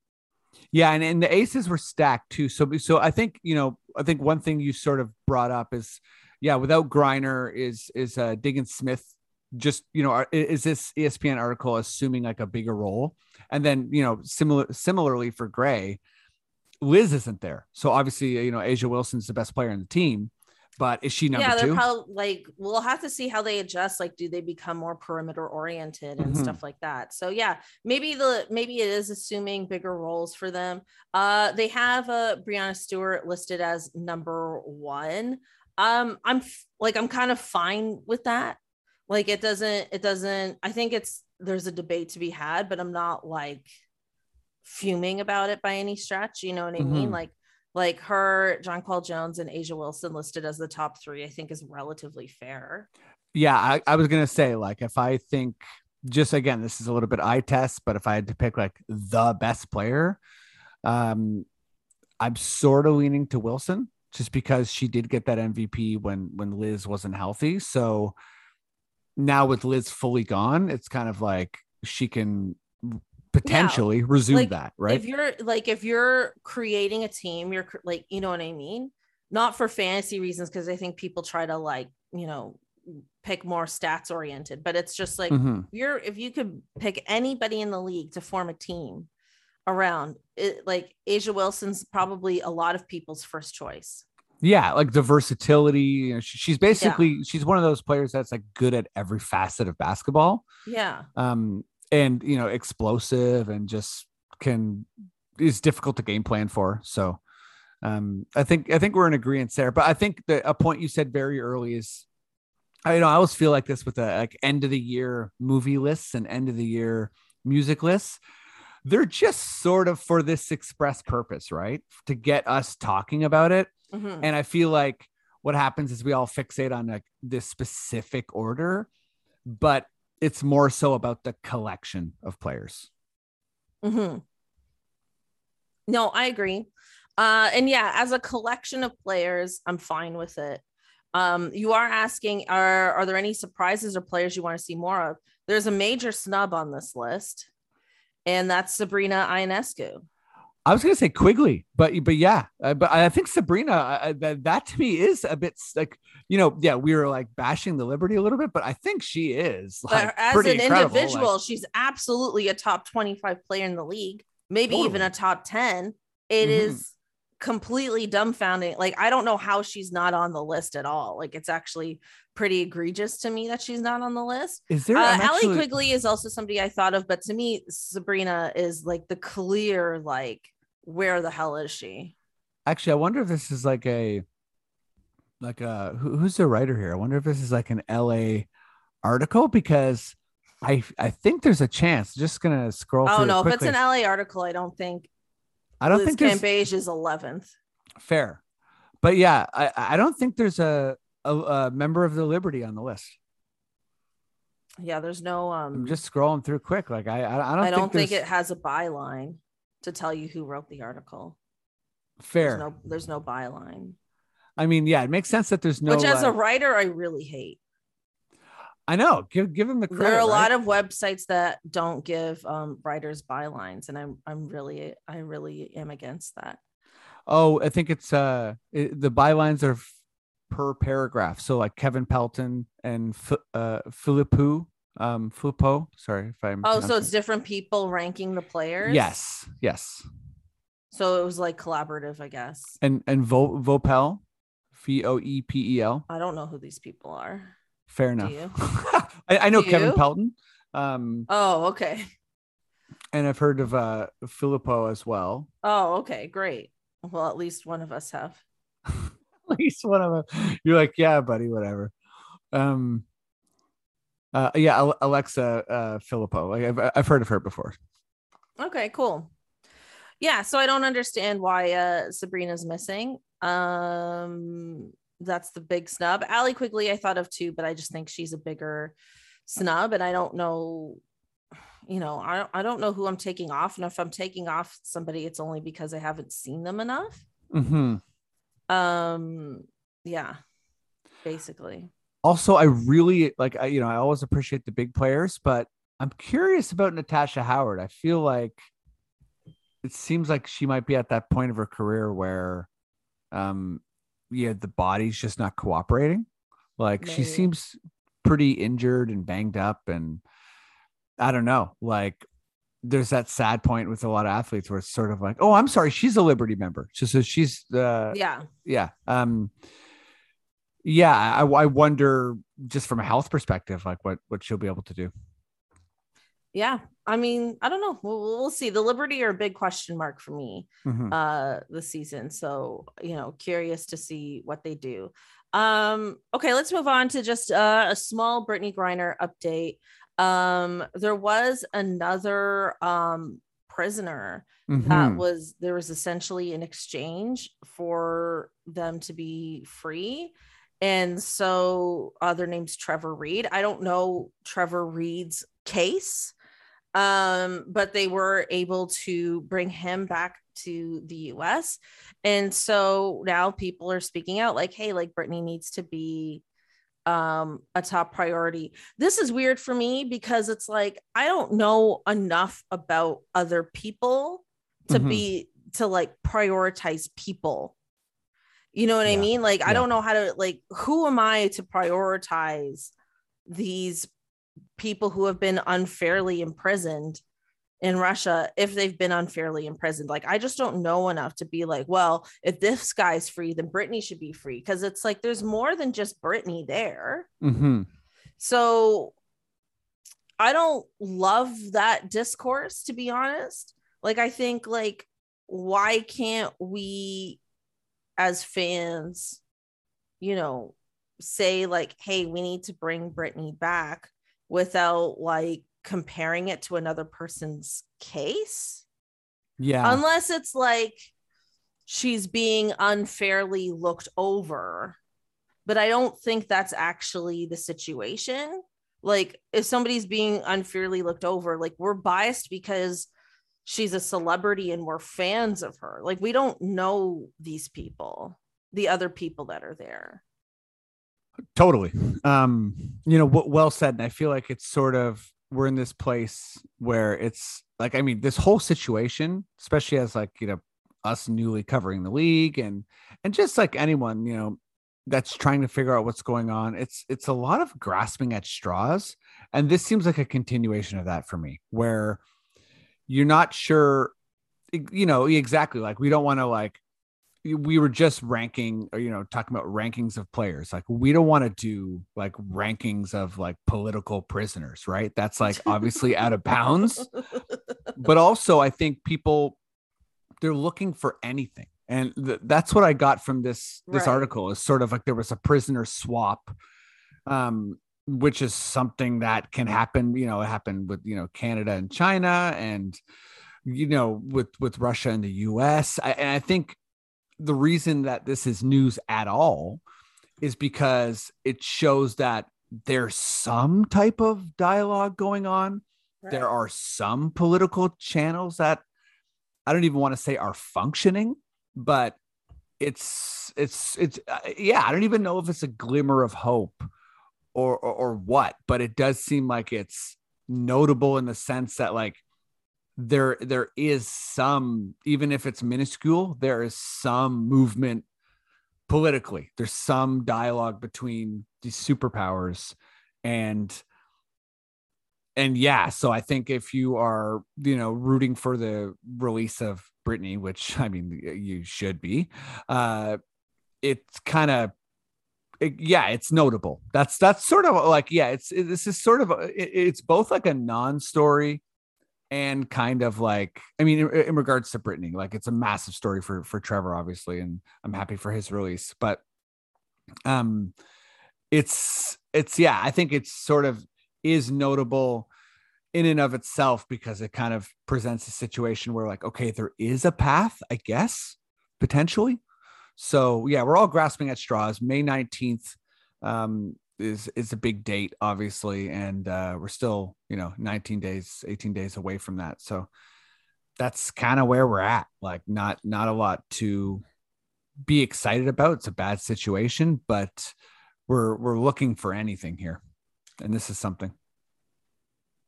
Yeah, and, and the aces were stacked too. So so I think, you know, I think one thing you sort of brought up is yeah, without Griner is is uh Diggins Smith just, you know, is this ESPN article assuming like a bigger role? And then, you know, similar similarly for Gray, Liz isn't there. So obviously, you know, A'ja Wilson's the best player in the team, but is she number yeah, two? Probably, like we'll have to see how they adjust. Like, do they become more perimeter oriented and mm-hmm. stuff like that? So yeah, maybe the maybe it is assuming bigger roles for them. Uh, they have uh Breanna Stewart listed as number one. Um, I'm like I'm kind of fine with that. Like it doesn't it doesn't. I think it's there's a debate to be had, but I'm not like fuming about it by any stretch. You know what I mm-hmm. mean? Like like her, Jonquel Jones, and A'ja Wilson listed as the top three, I think is relatively fair. Yeah, I, I was gonna say, like, if I think just again, this is a little bit eye test, but if I had to pick like the best player, um, I'm sort of leaning to Wilson just because she did get that MVP when when Liz wasn't healthy. So now with Liz fully gone, it's kind of like she can potentially yeah. resume like, that, right? If you're like if you're creating a team, you're like, you know what I mean? Not for fantasy reasons, because I think people try to like, you know, pick more stats oriented, but it's just like Mhm. you're if you could pick anybody in the league to form a team around it, like A'ja Wilson's probably a lot of people's first choice. Yeah, like the versatility. You know, she, she's basically she's one of those players that's like good at every facet of basketball. Yeah. Um, and you know, explosive and just can is difficult to game plan for. So um, I think I think we're in agreement there. But I think the a point you said very early is I you know I always feel like this with the like end of the year movie lists and end of the year music lists. They're just sort of for this express purpose, right? To get us talking about it. Mhm. And I feel like what happens is we all fixate on like this specific order, but it's more so about the collection of players. Mm-hmm. No, I agree. Uh, and yeah, as a collection of players, I'm fine with it. Um, you are asking, are are there any surprises or players you want to see more of? There's a major snub on this list, and that's Sabrina Ionescu. I was gonna say Quigley, but but yeah, uh, but I think Sabrina uh, that that to me is a bit like you know yeah we were like bashing the Liberty a little bit, but I think she is like as an individual, like- she's absolutely a top 25 player in the league, maybe even a top 10. It is Mhm. completely dumbfounding. Like, I don't know how she's not on the list at all. Like, it's actually pretty egregious to me that she's not on the list. is there Uh, I'm Allie Quigley is also somebody I thought of, but to me, Sabrina is like the clear, like, where the hell is she? actually I wonder if this is like a like a who, who's the writer here? I wonder if this is like an LA article because I I think there's a chance. Just gonna scroll. Oh no, if it's an LA article, I don't think I don't Liz think Cambage is 11th. fair, but yeah, I I don't think there's a a, a member of the Liberty on the list. Yeah, there's no um I'm just scrolling through quick. Like I I, I don't I don't think, it has a byline to tell you who wrote the article. fair. There's no there's no byline. I mean, yeah, it makes sense that there's no. Which as uh, a writer, I really hate. I know. Give give him the credit. there are a lot of websites that don't give um, writers bylines, and I'm I'm really I really am against that. Oh, I think it's uh it, the bylines are per paragraph. So like Kevin Pelton and uh Philippou, um Filippo. Sorry if I'm. Oh, so it's different people ranking the players. yes, yes, So it was like collaborative, I guess. and and Vo, Vopel, V O E P E L. I don't know who these people are. Fair enough. [laughs] I, I know Do Kevin you? Pelton, um, Oh, okay. and I've heard of uh Filippo as well. Oh, okay, great. Well, at least one of us have. [laughs] at least one of them. You're like, yeah, buddy, whatever. Um, uh, yeah, Alexa uh, Filippo. Like I've, I've heard of her before. Okay, cool. Yeah, so I don't understand why uh Sabrina's missing. Um that's the big snub. Allie Quigley I thought of too, but I just think she's a bigger snub and I don't know you know, I don't, I don't know who I'm taking off and if I'm taking off somebody it's only because I haven't seen them enough. hmm Um yeah. Basically. Also, I really like. I, you know, I always appreciate the big players, but I'm curious about Natasha Howard. I feel like it seems like she might be at that point of her career where, um, yeah, the body's just not cooperating. Like she seems pretty injured and banged up, and I don't know. Like there's that sad point with a lot of athletes where it's sort of like, oh, I'm sorry, she's a Liberty member. So, so she's uh, Yeah. yeah um yeah I, I wonder just from a health perspective like what what she'll be able to do Yeah. I mean, I don't know. We'll, we'll see. The Liberty are a big question mark for me. Mhm. uh the season so you know curious to see what they do um okay let's move on to just uh, a small Brittney Griner update um there was another um prisoner that Mhm. was there was essentially an exchange for them to be free. And so uh, their name's trevor reed. I don't know trevor reed's case um but they were able to bring him back to the us and so now people are speaking out like hey like Brittney needs to be um a top priority this is weird for me because it's like i don't know enough about other people to Mhm. be to like prioritize people You know what Yeah. I mean? Like, I don't know how to, like, who am I to prioritize these people who have been unfairly imprisoned in Russia if they've been unfairly imprisoned? Like, I just don't know enough to be like, well, if this guy's free, then Brittney should be free. Cause it's like there's more than just Brittney there. Mhm. So I don't love that discourse, to be honest. Like, I think, like, why can't we, as fans, you know, say, like, hey, we need to bring Brittney back without like comparing it to another person's case? Yeah. Unless it's like she's being unfairly looked over. But I don't think that's actually the situation. Like, if somebody's being unfairly looked over, like, we're biased because she's a celebrity and we're fans of her. Like, we don't know these people, the other people that are there. Totally. Um, you know, well said. And I feel like it's sort of we're in this place where it's like, I mean, this whole situation, especially as like, you know, us newly covering the league and and just like anyone, you know, that's trying to figure out what's going on. It's it's a lot of grasping at straws. And this seems like a continuation of that for me, where you're not sure, you know, exactly like we don't want to like we were just ranking or you know talking about rankings of players like we don't want to do like rankings of like political prisoners right? That's like obviously out of bounds. [laughs] But also i think people they're looking for anything. And th- that's what i got from this this Right. article is sort of like there was a prisoner swap um which is something that can happen you know it happened with you know canada and china and you know with with russia and the us I, and i think the reason that this is news at all is because it shows that there's some type of dialogue going on. There are some political channels that I don't even want to say are functioning, but it's it's it's uh, yeah, I don't even know if it's a glimmer of hope or, or or what, but it does seem like it's notable in the sense that like there there is some even if it's minuscule, there is some movement politically. There's some dialogue between these superpowers and and yeah, so I think if you are, you know, rooting for the release of Brittney which I mean you should be, uh, it's kind of, yeah, it's notable. That's that's sort of like yeah, it's it- this is sort of it- it's both like a non-story and kind of like I mean in, in regards to Brittney like it's a massive story for for Trevor, obviously, and I'm happy for his release, but um, it's it's yeah, I think it's sort of is notable in and of itself because it kind of presents a situation where like okay there is a path i guess potentially. So yeah we're all grasping at straws. May 19th um is is a big date obviously and uh we're still you know 19 days 18 days away from that. So that's kind of where we're at like not not a lot to be excited about. It's a bad situation but we're we're looking for anything here and this is something.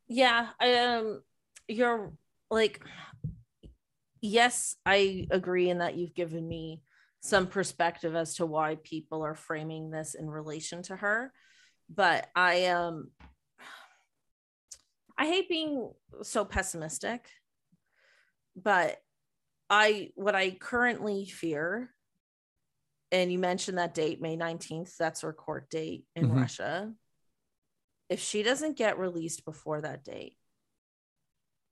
Yeah um you're like yes i agree in that you've given me some perspective as to why people are framing this in relation to her. But i um i hate being so pessimistic but i what i currently fear and you mentioned that date may 19th that's her court date in Mhm. russia. If she doesn't get released before that date,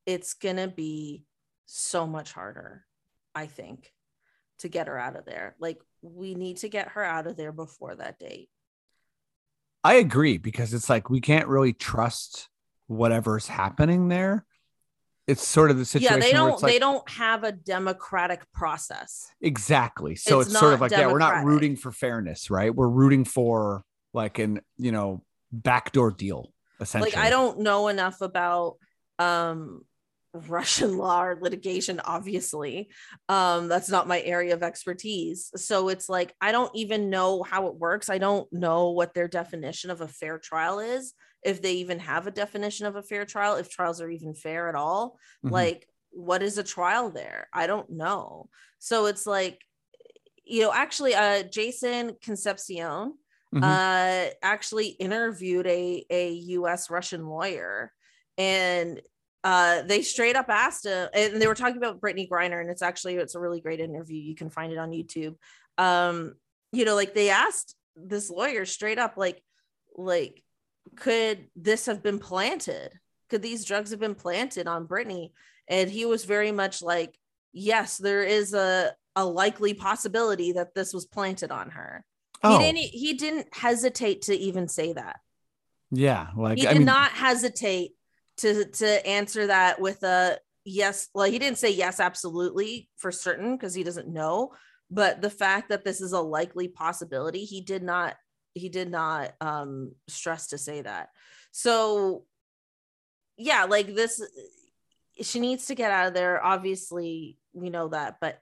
it's going to be so much harder, I think, to get her out of there. Like, we need to get her out of there before that date. I agree because it's like we can't really trust whatever's happening there. It's sort of the situation yeah, they don't like they don't have a democratic process. exactly. So It's it's, sort of like yeah, we're not rooting for fairness, right? We're rooting for like an you know backdoor deal essentially. Like I don't know enough about um Russian [laughs] law or litigation, obviously. Um, that's not my area of expertise. So it's like I don't even know how it works. I don't know what their definition of a fair trial is, if they even have a definition of a fair trial, if trials are even fair at all. Mhm. Like, what is a trial there? I don't know. So it's like you know, actually, uh, Jason Concepcion mm-hmm. uh, actually interviewed a a U.S. Russian lawyer, and uh, they straight up asked him, and they were talking about Brittney Griner, and it's actually it's a really great interview. You can find it on YouTube. Um, you know, like they asked this lawyer straight up, like, like, could this have been planted? Could these drugs have been planted on Brittney? And he was very much like, yes, there is a a likely possibility that this was planted on her. Oh. He didn't he didn't hesitate to even say that. Yeah, like he did I mean, not hesitate to to answer that with a yes. Well, he didn't say yes absolutely for certain because he doesn't know, but the fact that this is a likely possibility, he did not he did not um stress to say that. So yeah, like this she needs to get out of there. Obviously, we know that, but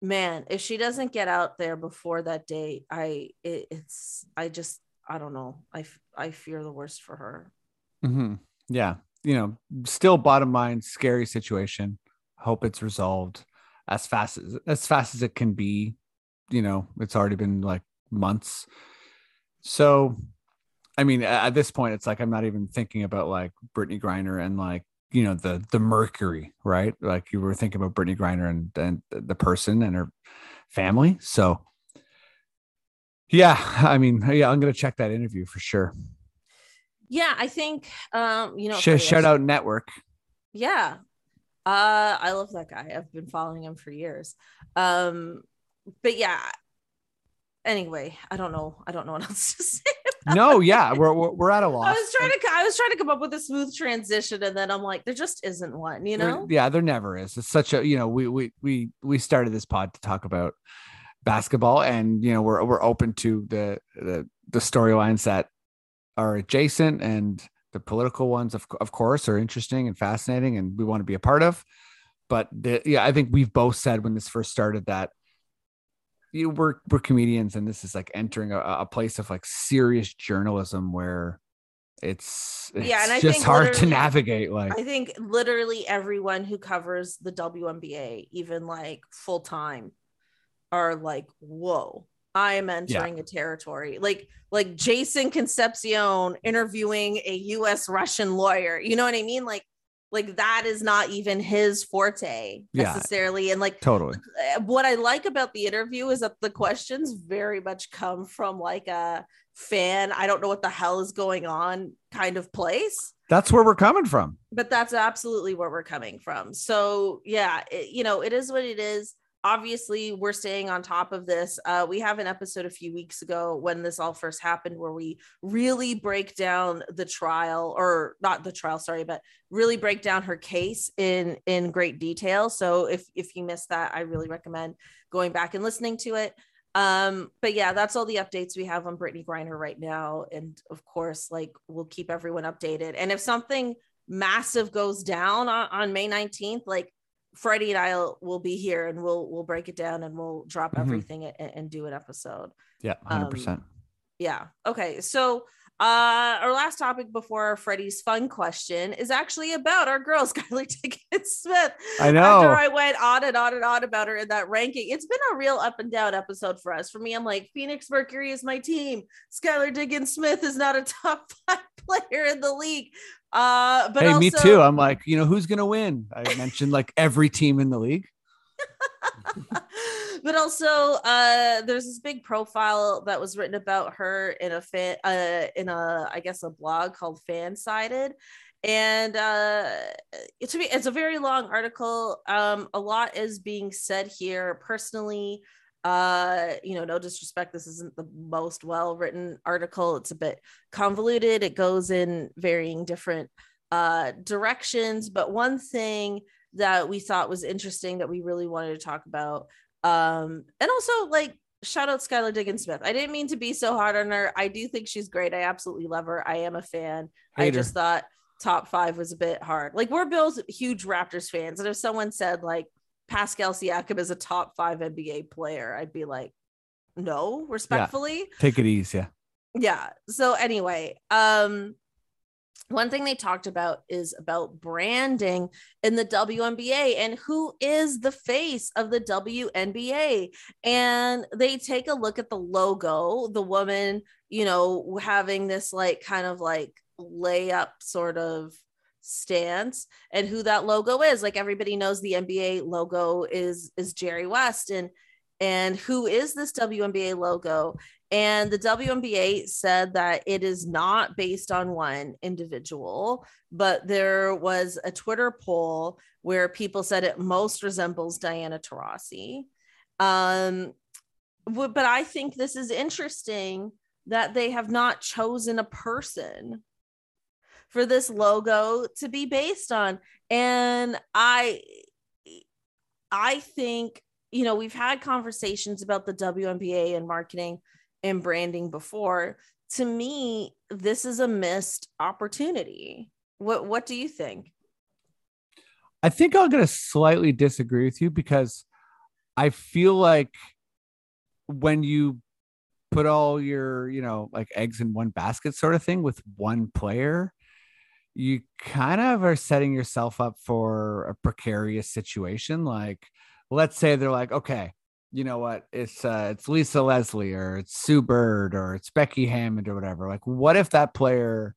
man, if she doesn't get out there before that date, I it, it's I just I don't know. I I fear the worst for her. Mm-hmm. Yeah, you know, still bottom line, scary situation. Hope it's resolved as fast as as fast as it can be. You know, it's already been like months. So, I mean, at this point, it's like I'm not even thinking about like Brittney Griner and like you know the the mercury right like you were thinking about brittney griner and, and the person and her family so yeah i mean yeah i'm gonna check that interview for sure yeah i think um you know Sh- shout out network yeah uh i love that guy i've been following him for years um but yeah anyway i don't know i don't know what [laughs] else to say no, yeah, we're, we're, we're at a loss. I was trying to I was trying to come up with a smooth transition, and then I'm like, there just isn't one, you know? There, yeah, there never is. It's such a you know we we we we started this pod to talk about basketball, and you know we're we're open to the the the storylines that are adjacent and the political ones of of course are interesting and fascinating, and we want to be a part of. But the, yeah, I think we've both said when this first started that you we're we're comedians and this is like entering a, a place of like serious journalism where it's, it's yeah, and I just hard to navigate. Like I think literally everyone who covers the WNBA, even like full time, are like, whoa, I am entering yeah. a territory. Like like Jason Concepcion interviewing a US Russian lawyer. You know what I mean? Like like that is not even his forte necessarily yeah, and like totally uh, what i like about the interview is that the questions very much come from like a fan i don't know what the hell is going on kind of place that's where we're coming from but that's absolutely where we're coming from so yeah it, you know it is what it is obviously we're staying on top of this uh, we have an episode a few weeks ago when this all first happened where we really break down the trial or not the trial sorry but really break down her case in in great detail. So if if you missed that i really recommend going back and listening to it. Um but yeah that's all the updates we have on Brittney Griner right now. And of course like we'll keep everyone updated. And if something massive goes down on, on may 19th like Freddie and I will be here and we'll we'll break it down and we'll drop mm-hmm. everything and, and, do an episode. Yeah, hundred um, percent. Yeah. Okay. So uh our last topic before Freddie's fun question is actually about our girl [laughs] Skylar Diggins Smith. I know. After I went on and on and on about her in that ranking, it's been a real up and down episode for us. For me, I'm like Phoenix Mercury is my team. Skylar Diggins Smith is not a [laughs] top five player in the league. Uh, but hey, also, me too. I'm like, you know, who's gonna win? I mentioned like every team in the league. [laughs] but also, uh, there's this big profile that was written about her in a fan, uh, in a I guess a blog called Fansided, and uh, it's it's a very long article. Um, a lot is being said here. Personally, uh you know no disrespect this isn't the most well written article it's a bit convoluted it goes in varying different uh directions but one thing that we thought was interesting that we really wanted to talk about um and also like shout out Skylar Diggins Smith. I didn't mean to be so hard on her. I do think she's great. I absolutely love her. I am a fan. Hater. I just thought top five was a bit hard. Like we're Bill's huge Raptors fans. And if someone said like Pascal Siakam is a top five NBA player, I'd be like, no, respectfully. Yeah. Take it easy. Yeah. Yeah. So anyway, um, one thing they talked about is about branding in the WNBA and who is the face of the WNBA. And they take a look at the logo, the woman, you know, having this like kind of like layup sort of stance and who that logo is. Like everybody knows the NBA logo is is Jerry West and and who is this WNBA logo? And the WNBA said that it is not based on one individual, but there was a Twitter poll where people said it most resembles Diana Taurasi. Um, but I think this is interesting that they have not chosen a person for this logo to be based on. And I I think, you know, we've had conversations about the WNBA and marketing and branding before to me this is a missed opportunity. What what do you think? I think i'm going to slightly disagree with you because i feel like when you put all your you know like eggs in one basket sort of thing with one player you kind of are setting yourself up for a precarious situation. Like let's say they're like okay you know what it's uh it's lisa leslie or it's sue bird or it's becky Hammon or whatever like what if that player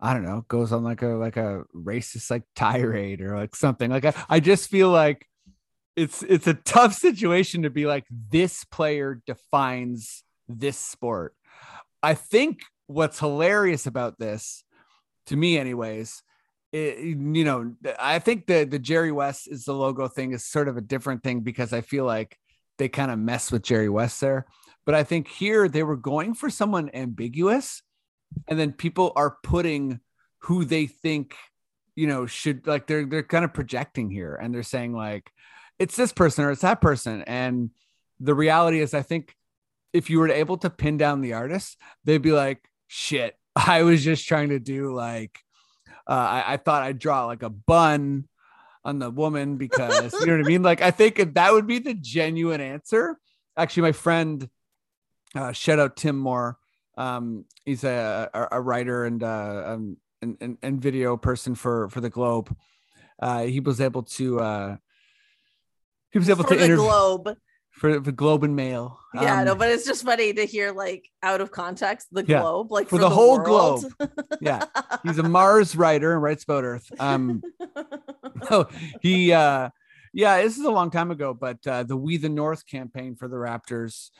i don't know goes on like a like a racist like tirade or like something? Like i, I just feel like it's it's a tough situation to be like this player defines this sport. I think what's hilarious about this to me anyways it, you know i think the the jerry west is the logo thing is sort of a different thing because i feel like they kind of mess with Jerry West there. But I think here they were going for someone ambiguous, and then people are putting who they think, you know, should like they're they're kind of projecting here, and they're saying like it's this person or it's that person, and the reality is, I think if you were able to pin down the artist, they'd be like, shit, [laughs] I was just trying to do like, uh, I, I thought I'd draw like a bun on the woman because you know what I mean? Like, I think that would be the genuine answer. Actually, my friend, uh, shout out Tim Moore. Um, he's a, a, a writer and, uh, um, and, and, and, video person for, for the Globe. Uh, he was able to, uh, he was able for to interview Globe for the Globe and Mail. Yeah, um, no, but it's just funny to hear like out of context the yeah, globe, like for, for the, the, whole world. globe. yeah, he's a Mars writer and writes about Earth. Um, [laughs] oh, he, uh, yeah, this is a long time ago, but uh, the We the North campaign for the Raptors.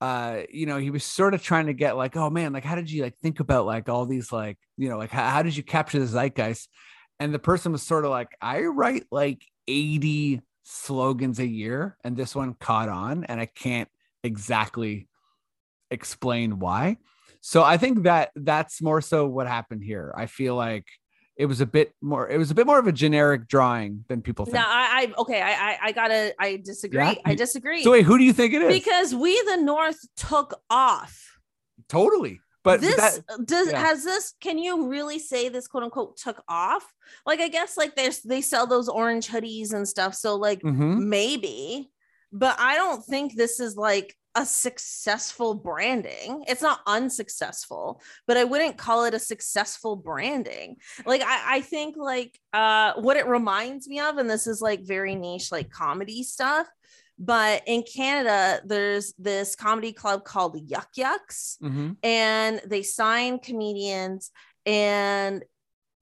Uh, you know, he was sort of trying to get like, oh man, like how did you like think about like all these like, you know, like how, how did you capture the zeitgeist? And the person was sort of like, I write like 80 slogans a year and this one caught on and I can't exactly explain why. So I think that that's more so what happened here. I feel like it was a bit more it was a bit more of a generic drawing than people think. No, I, I okay, I I gotta I disagree. Yeah? I disagree. So wait, who do you think it is? Because we the North took off. Totally. But this that, does yeah. has this can you really say this quote unquote took off? Like I guess like there's they sell those orange hoodies and stuff. So like mm-hmm. maybe, but I don't think this is like a successful branding. It's not unsuccessful, but I wouldn't call it a successful branding. Like I, I think like uh what it reminds me of, and this is like very niche, like comedy stuff but in Canada, there's this comedy club called Yuk Yuk's, mm-hmm. and they sign comedians and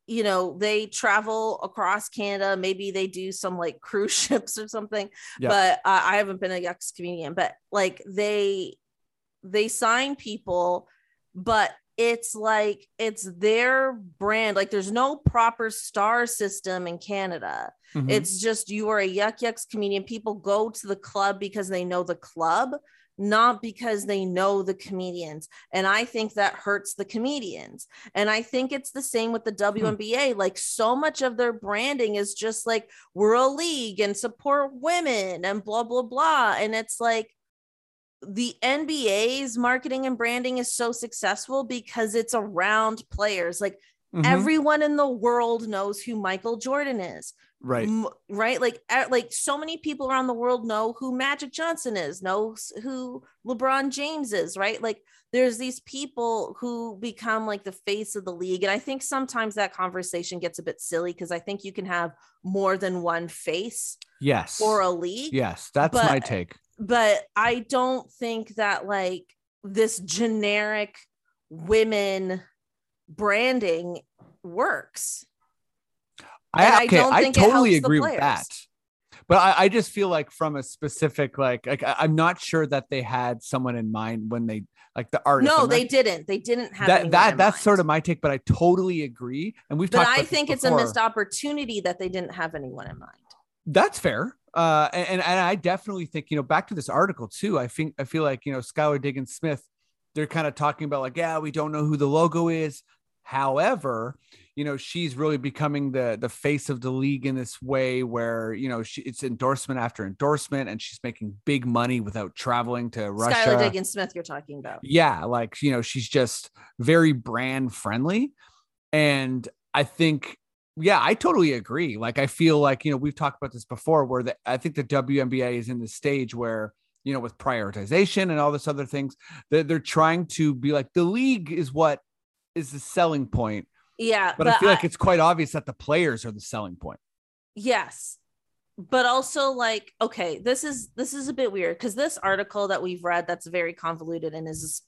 you know they travel across canada maybe they do some like cruise [laughs] ships or something yep. but uh, i haven't been a yucks comedian but like they they sign people but it's like it's their brand. Like there's no proper star system in Canada. Mm-hmm. It's just you are a Yuk Yuk's comedian. People go to the club because they know the club, not because they know the comedians. And I think that hurts the comedians. And I think it's the same with the WNBA. Hmm. Like so much of their branding is just like we're a league and support women and blah, blah, blah. And it's like, the NBA's marketing and branding is so successful because it's around players. Like Mm-hmm. Everyone in the world knows who Michael Jordan is. Right. M- right. Like, like so many people around the world know who Magic Johnson is, knows who LeBron James is, right? Like there's these people who become like the face of the league. And I think sometimes that conversation gets a bit silly because I think you can have more than one face yes for a league. Yes, that's but, my take. But I don't think that like this generic women branding works. I, okay, I, I totally agree with that. But I, I, just feel like from a specific like like I, am not sure that they had someone in mind when they like the artist. No, they didn't. They didn't have that. That that's mind. sort of my take, but I totally agree. And we've done but I think it's a missed opportunity that they didn't have anyone in mind. That's fair. Uh, and, and I definitely think you know back to this article too. I think I feel like you know Skylar Diggins Smith, they're kind of talking about like yeah we don't know who the logo is. However, you know she's really becoming the the face of the league in this way where you know she, it's endorsement after endorsement and she's making big money without traveling to Russia. Skylar Diggins Smith, you're talking about. Yeah, like you know she's just very brand friendly, and I think yeah, I totally agree. Like I feel like you know we've talked about this before, where the, I think the WNBA is in the stage where you know with prioritization and all this other things, they're, they're trying to be like the league is what is the selling point yeah. But, but I feel I, like it's quite obvious that the players are the selling point. Yes. But also like, okay, this is this is a bit weird because this article that we've read that's very convoluted and is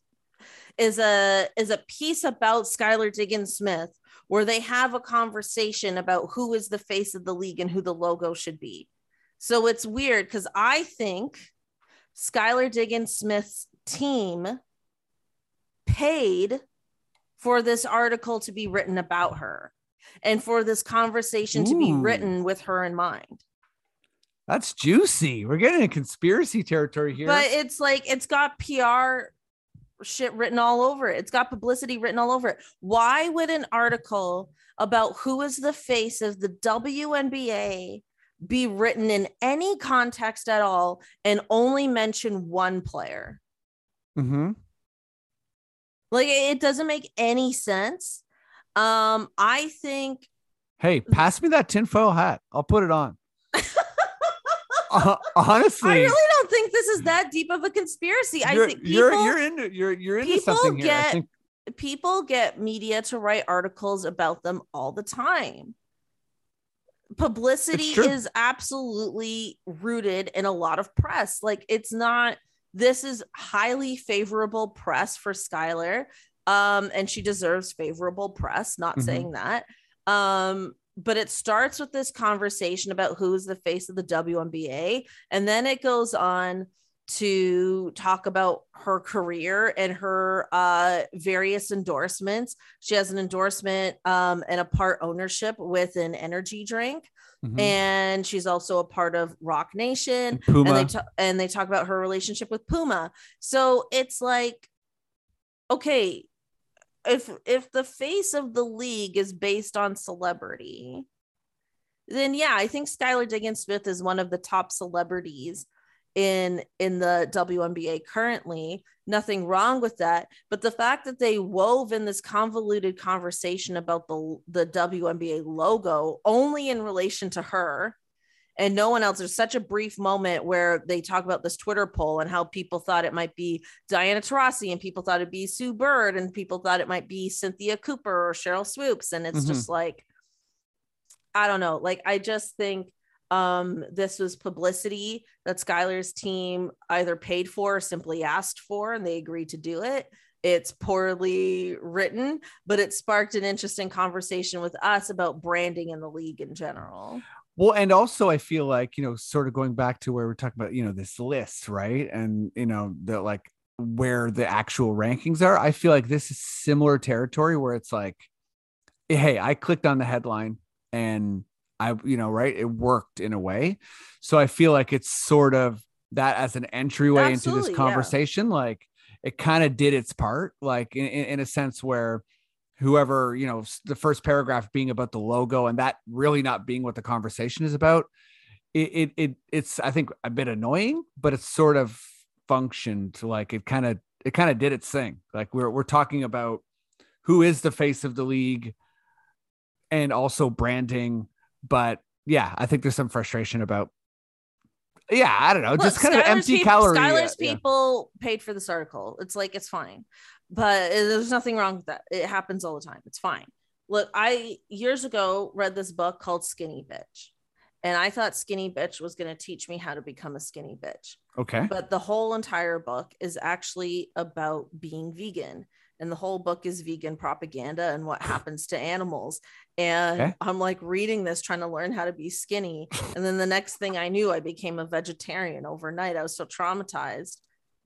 is a is a piece about Skylar Diggins Smith where they have a conversation about who is the face of the league and who the logo should be. So it's weird because I think Skylar Diggins Smith's team paid for this article to be written about her and for this conversation Ooh. to be written with her in mind. That's juicy. We're getting a conspiracy territory here. But it's like it's got PR shit written all over it. It's got publicity written all over it. Why would an article about who is the face of the WNBA be written in any context at all and only mention one player? Mm-hmm. Like it doesn't make any sense. Um, I think. Hey, pass me that tinfoil hat. I'll put it on. [laughs] uh, honestly, I really don't think this is that deep of a conspiracy. I think people, you're you're into you're you're into something here. Get, think... People get media to write articles about them all the time. Publicity is absolutely rooted in a lot of press. Like it's not this is highly favorable press for Skylar. Um, and she deserves favorable press, not mm-hmm. saying that. Um, but it starts with this conversation about who's the face of the WNBA. And then it goes on to talk about her career and her uh, various endorsements. She has an endorsement um, and a part ownership with an energy drink. Mm-hmm. And she's also a part of Roc Nation. And, and they t- and they talk about her relationship with Puma. So it's like, okay, if if the face of the league is based on celebrity, then yeah, I think Skylar Diggins Smith is one of the top celebrities in in the WNBA currently. Nothing wrong with that, but the fact that they wove in this convoluted conversation about the the WNBA logo only in relation to her and no one else. There's such a brief moment where they talk about this Twitter poll and how people thought it might be Diana Taurasi and people thought it'd be Sue Bird and people thought it might be Cynthia Cooper or Cheryl Swoopes. And it's mm-hmm. just like, I don't know. Like, I just think um, this was publicity that Skylar's team either paid for or simply asked for, and they agreed to do it. It's poorly written, but it sparked an interesting conversation with us about branding in the league in general. Well, and also I feel like, you know, sort of going back to where we're talking about, you know, this list, right? And, you know, the like where the actual rankings are. I feel like this is similar territory where it's like, hey, I clicked on the headline and I, you know, right, it worked in a way. So I feel like it's sort of that as an entryway Absolutely, into this conversation. Yeah. Like it kind of did its part, like in, in a sense where whoever you know the first paragraph being about the logo and that really not being what the conversation is about it it, it it's i think a bit annoying but it's sort of functioned like it kind of it kind of did its thing like we're we're talking about who is the face of the league and also branding. But yeah, I think there's some frustration about. Yeah, I don't know, Look, just kind of empty people, calorie. Skylar's yeah, uh, yeah. people paid for this article. It's like it's fine, but eh, there's nothing wrong with that. It happens all the time. It's fine. Look, I years ago read this book called Skinny Bitch, and I thought Skinny Bitch was going to teach me how to become a skinny bitch. Okay. But the whole entire book is actually about being vegan. And the whole book is vegan propaganda and what [laughs] happens to animals. And Okay. I'm like reading this, trying to learn how to be skinny. [laughs] And then the next thing I knew, I became a vegetarian overnight. I was so traumatized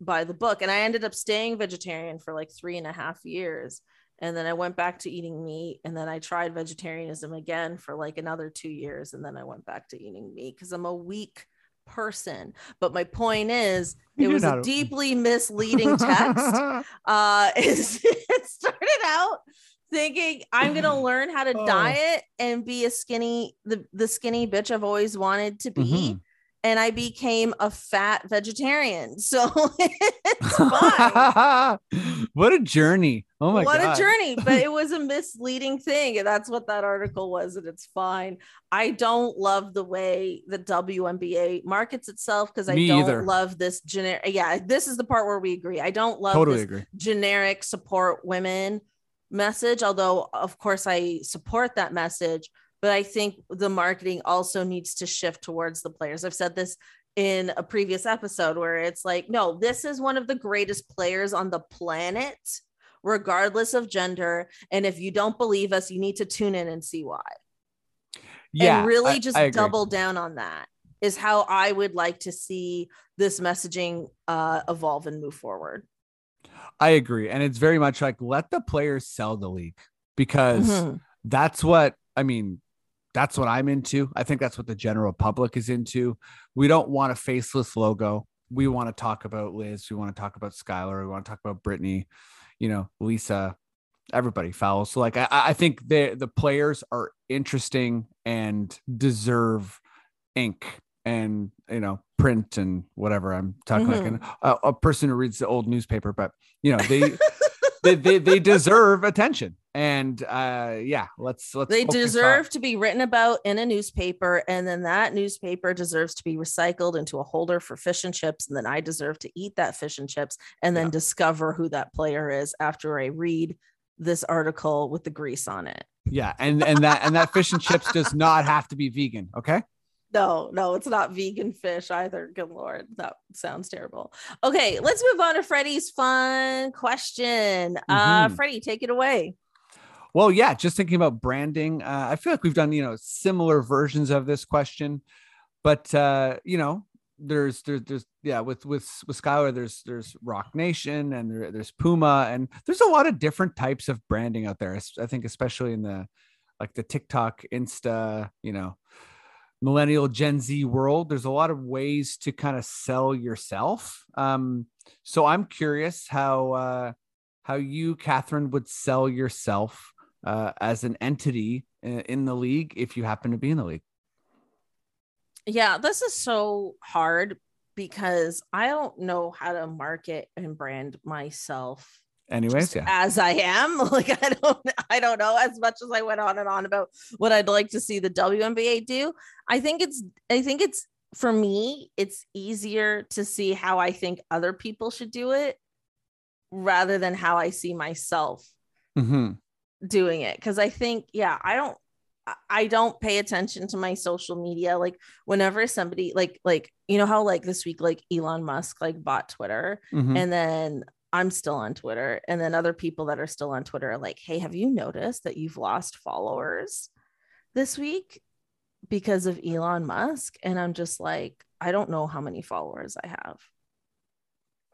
by the book. And I ended up staying vegetarian for like three and a half years. And then I went back to eating meat. And then I tried vegetarianism again for like another two years. And then I went back to eating meat because I'm a weak person. But my point is, it You're was not a deeply misleading text. [laughs] Uh, [laughs] it started out thinking I'm gonna [laughs] learn how to Oh. diet and be a skinny, the, the skinny bitch I've always wanted to be. Mhm. And I became a fat vegetarian. [laughs] So it's fine. [laughs] what a journey. Oh my God. what god. a journey but [laughs] it was a misleading thing and that's what that article was and it's fine i don't love the way the WNBA markets itself because i Me don't either. love this generic yeah this is the part where we agree i don't love Totally this agree. generic support women message although of course i support that message but i think the marketing also needs to shift towards the players i've said this in a previous episode where it's like no this is one of the greatest players on the planet regardless of gender and if you don't believe us you need to tune in and see why Yeah. and really I- just I double down on that is how i would like to see this messaging uh, evolve and move forward I agree. And it's very much like let the players sell the league because Mhm. that's what I mean. That's what I'm into. I think that's what the general public is into. We don't want a faceless logo. We want to talk about Liz. We want to talk about Skylar. We want to talk about Brittney, you know, Lisa, everybody Fowles. So like I, I think the the players are interesting and deserve ink and you know print and whatever. I'm talking mm-hmm. like an, a, a person who reads the old newspaper, but you know they [laughs] they, they they deserve attention. And uh yeah, let's let's they on- deserve to be written about in a newspaper and then that newspaper deserves to be recycled into a holder for fish and chips and then i deserve to eat that fish and chips and then Yeah. discover who that player is after i read this article with the grease on it yeah, and and that and that fish and chips does not have to be vegan. Okay. No no it's not vegan fish either good lord that sounds terrible okay let's move on to freddie's fun question uh Mhm. freddie take it away Well, yeah, just thinking about branding. Uh, I feel like we've done, you know, similar versions of this question, but uh, you know, there's there's there's yeah, with with with Skylar, there's there's Roc Nation and there, there's Puma, and there's a lot of different types of branding out there. I think especially in the like the TikTok, Insta, you know, millennial Gen Z world, there's a lot of ways to kind of sell yourself. Um, so I'm curious how uh how you, Cathryn, would sell yourself uh, as an entity in, in the league if you happen to be in the league. Yeah, this is so hard because I don't know how to market and brand myself Anyways, just yeah. as I am. [laughs] Like I don't I don't know as much as I went on and on about what I'd like to see the WNBA do. I think it's I think it's for me it's easier to see how I think other people should do it rather than how I see myself Mhm. doing it because I think yeah I don't I- don't pay attention to my social media like whenever somebody like like you know how like this week like Elon Musk like bought Twitter Mhm. and then I'm still on Twitter and then other people that are still on Twitter are like hey have you noticed that you've lost followers this week because of Elon Musk and I'm just like I don't know how many followers I have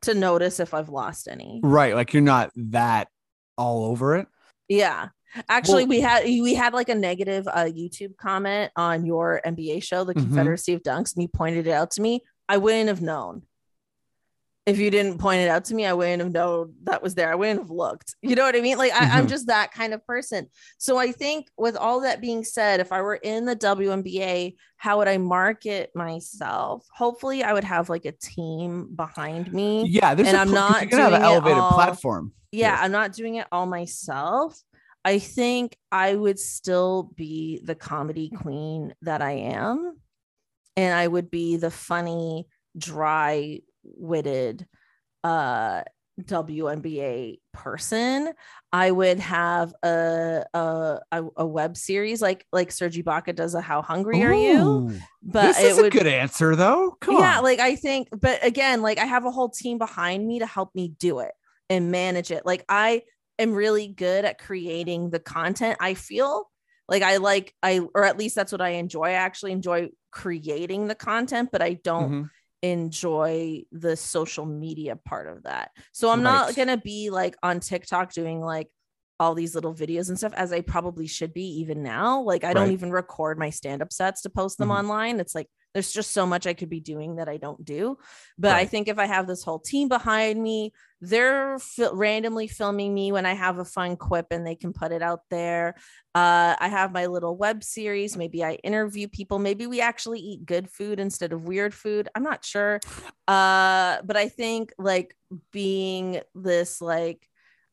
to notice if I've lost any Right. Like you're not that all over it. Yeah. Actually, Well- we had we had like a negative uh, YouTube comment on your NBA show, the Mhm. Confederacy of Dunks, and you pointed it out to me. I wouldn't have known if you didn't point it out to me. I wouldn't have known that was there. I wouldn't have looked. You know what I mean? Like I, I'm Mhm. just that kind of person. So I think, with all that being said, if I were in the WNBA, how would I market myself? Hopefully, I would have like a team behind me Yeah. And I'm not gonna have an elevated all- platform. yeah Yes. i'm not doing it all myself I think I would still be the comedy queen that I am. And I would be the funny, dry witted uh WNBA person, I would have a a, a, web series like like Sergi Baca does a How Hungry Are You? But this is would, a good answer though. Come yeah, on. like I think, but again, like I have a whole team behind me to help me do it and manage it. Like I am really good at creating the content. I feel like I like I or at least that's what I enjoy. I actually enjoy creating the content, but I don't mm-hmm enjoy the social media part of that. So I'm right. not going to be like on TikTok doing like all these little videos and stuff as I probably should be even now. Like I right. don't even record my stand up sets to post them mm-hmm. online. It's like there's just so much I could be doing that I don't do. But right. I think if I have this whole team behind me, they're randomly filming me when I have a fun quip and they can put it out there. Uh, I have my little web series. Maybe I interview people. Maybe we actually eat good food instead of weird food. I'm not sure. Uh, but I think like being this like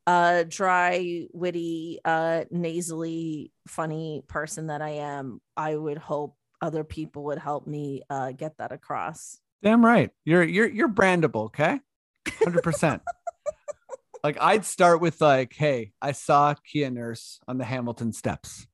uh dry witty uh nasally funny person that i am i would hope other people would help me uh, get that across. Damn right. You're you're you're brandable, okay? 100%. [laughs] like I'd start with like, "Hey, I saw Kia Nurse on the Hamilton steps."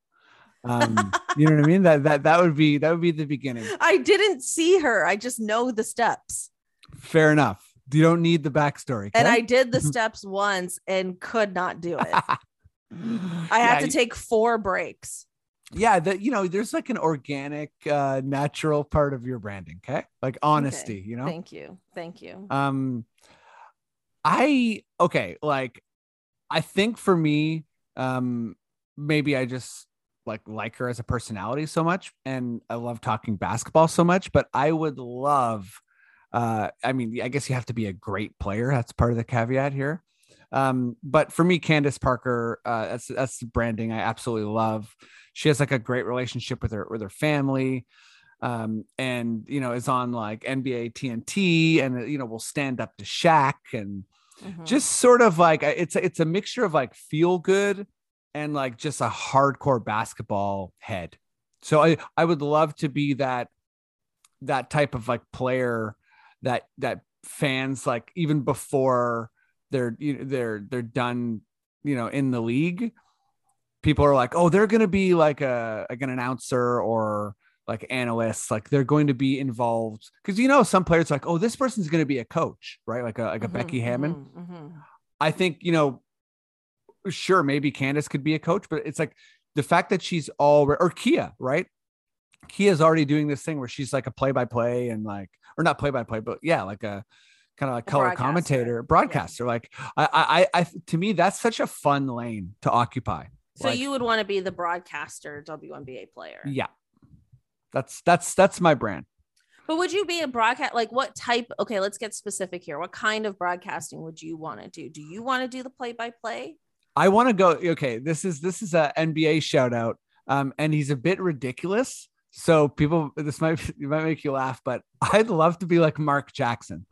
Um, [laughs] you know what I mean? That that that would be that would be the beginning. I didn't see her. I just know the steps. Fair enough. You don't need the backstory. Okay? And I did the steps once and could not do it. [laughs] I had yeah, to take four breaks yeah that you know there's like an organic uh natural part of your branding okay? Like honesty okay. you know? Thank you. Thank you. Um i okay like i think for me um maybe i just like like her as a personality so much and i love talking basketball so much but i would love uh i mean i guess you have to be a great player. That's part of the caveat here um but for me candace parker uh that's that's the branding i absolutely love she has like a great relationship with her with her family um, and you know is on like NBA TNT and you know will stand up to Shaq and mm-hmm. just sort of like it's a, it's a mixture of like feel good and like just a hardcore basketball head. So I I would love to be that that type of like player that that fans like even before they're you know, they're they're done you know in the league people are like, oh, they're going to be like a like an announcer or like analysts, like they're going to be involved because you know some players like, oh, this person's going to be a coach, right? Like a like a mm-hmm, Becky Hammon Mm-hmm, mm-hmm. I think you know, sure, maybe Candace could be a coach, but it's like the fact that she's all or Kia, right? Kia's already doing this thing where she's like a play by play and like, or not play by play, but yeah, like a kind of like color commentator, broadcaster. Yeah. Like I, I, I, to me, that's such a fun lane to occupy. So like, you would want to be the broadcaster WNBA player. Yeah. That's that's that's my brand. But would you be a broadcast like what type? Okay, let's get specific here. What kind of broadcasting would you want to do? Do you want to do the play by play? I want to go okay, this is this is a NBA shout out. Um and he's a bit ridiculous. So people this might [laughs] it might make you laugh, but I'd love to be like Mark Jackson.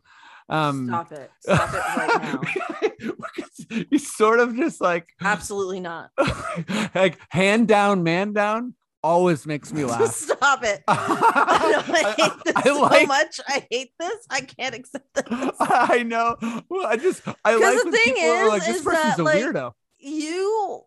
Um Stop it. Stop it right now. [laughs] he's [laughs] sort of just like absolutely not. [laughs] like hand down man down always makes me laugh. Stop it. I, know, I hate this I like, so much. I hate this. I can't accept this. I know. Well, i just i like the thing is, like, this is person's that, a like, weirdo. you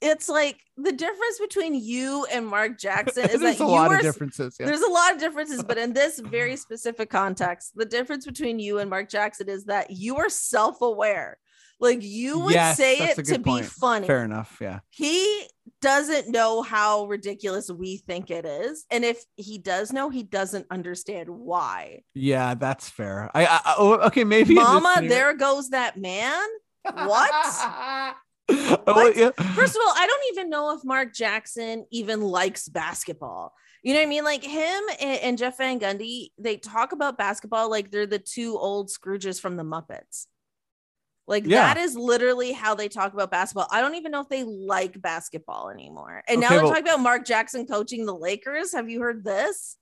it's like the difference between you and Mark Jackson [laughs] is that a lot of differences. Yeah. There's a lot of differences, but in this [laughs] very specific context, the difference between you and Mark Jackson is that you are self-aware. Like you would yes, say it to point. be funny. Fair enough. Yeah. He doesn't know how ridiculous we think it is. And if he does know, he doesn't understand why. Yeah, that's fair. I, I okay, maybe Mama, there goes that man. What? [laughs] Oh, yeah. First of all, I don't even know if Mark Jackson even likes basketball. You know what I mean? Like him and, and Jeff Van Gundy, they talk about basketball like they're the two old Scrooges from the Muppets. Like yeah. that is literally how they talk about basketball. I don't even know if they like basketball anymore. And okay, now they're well, talking about Mark Jackson coaching the Lakers. Have you heard this?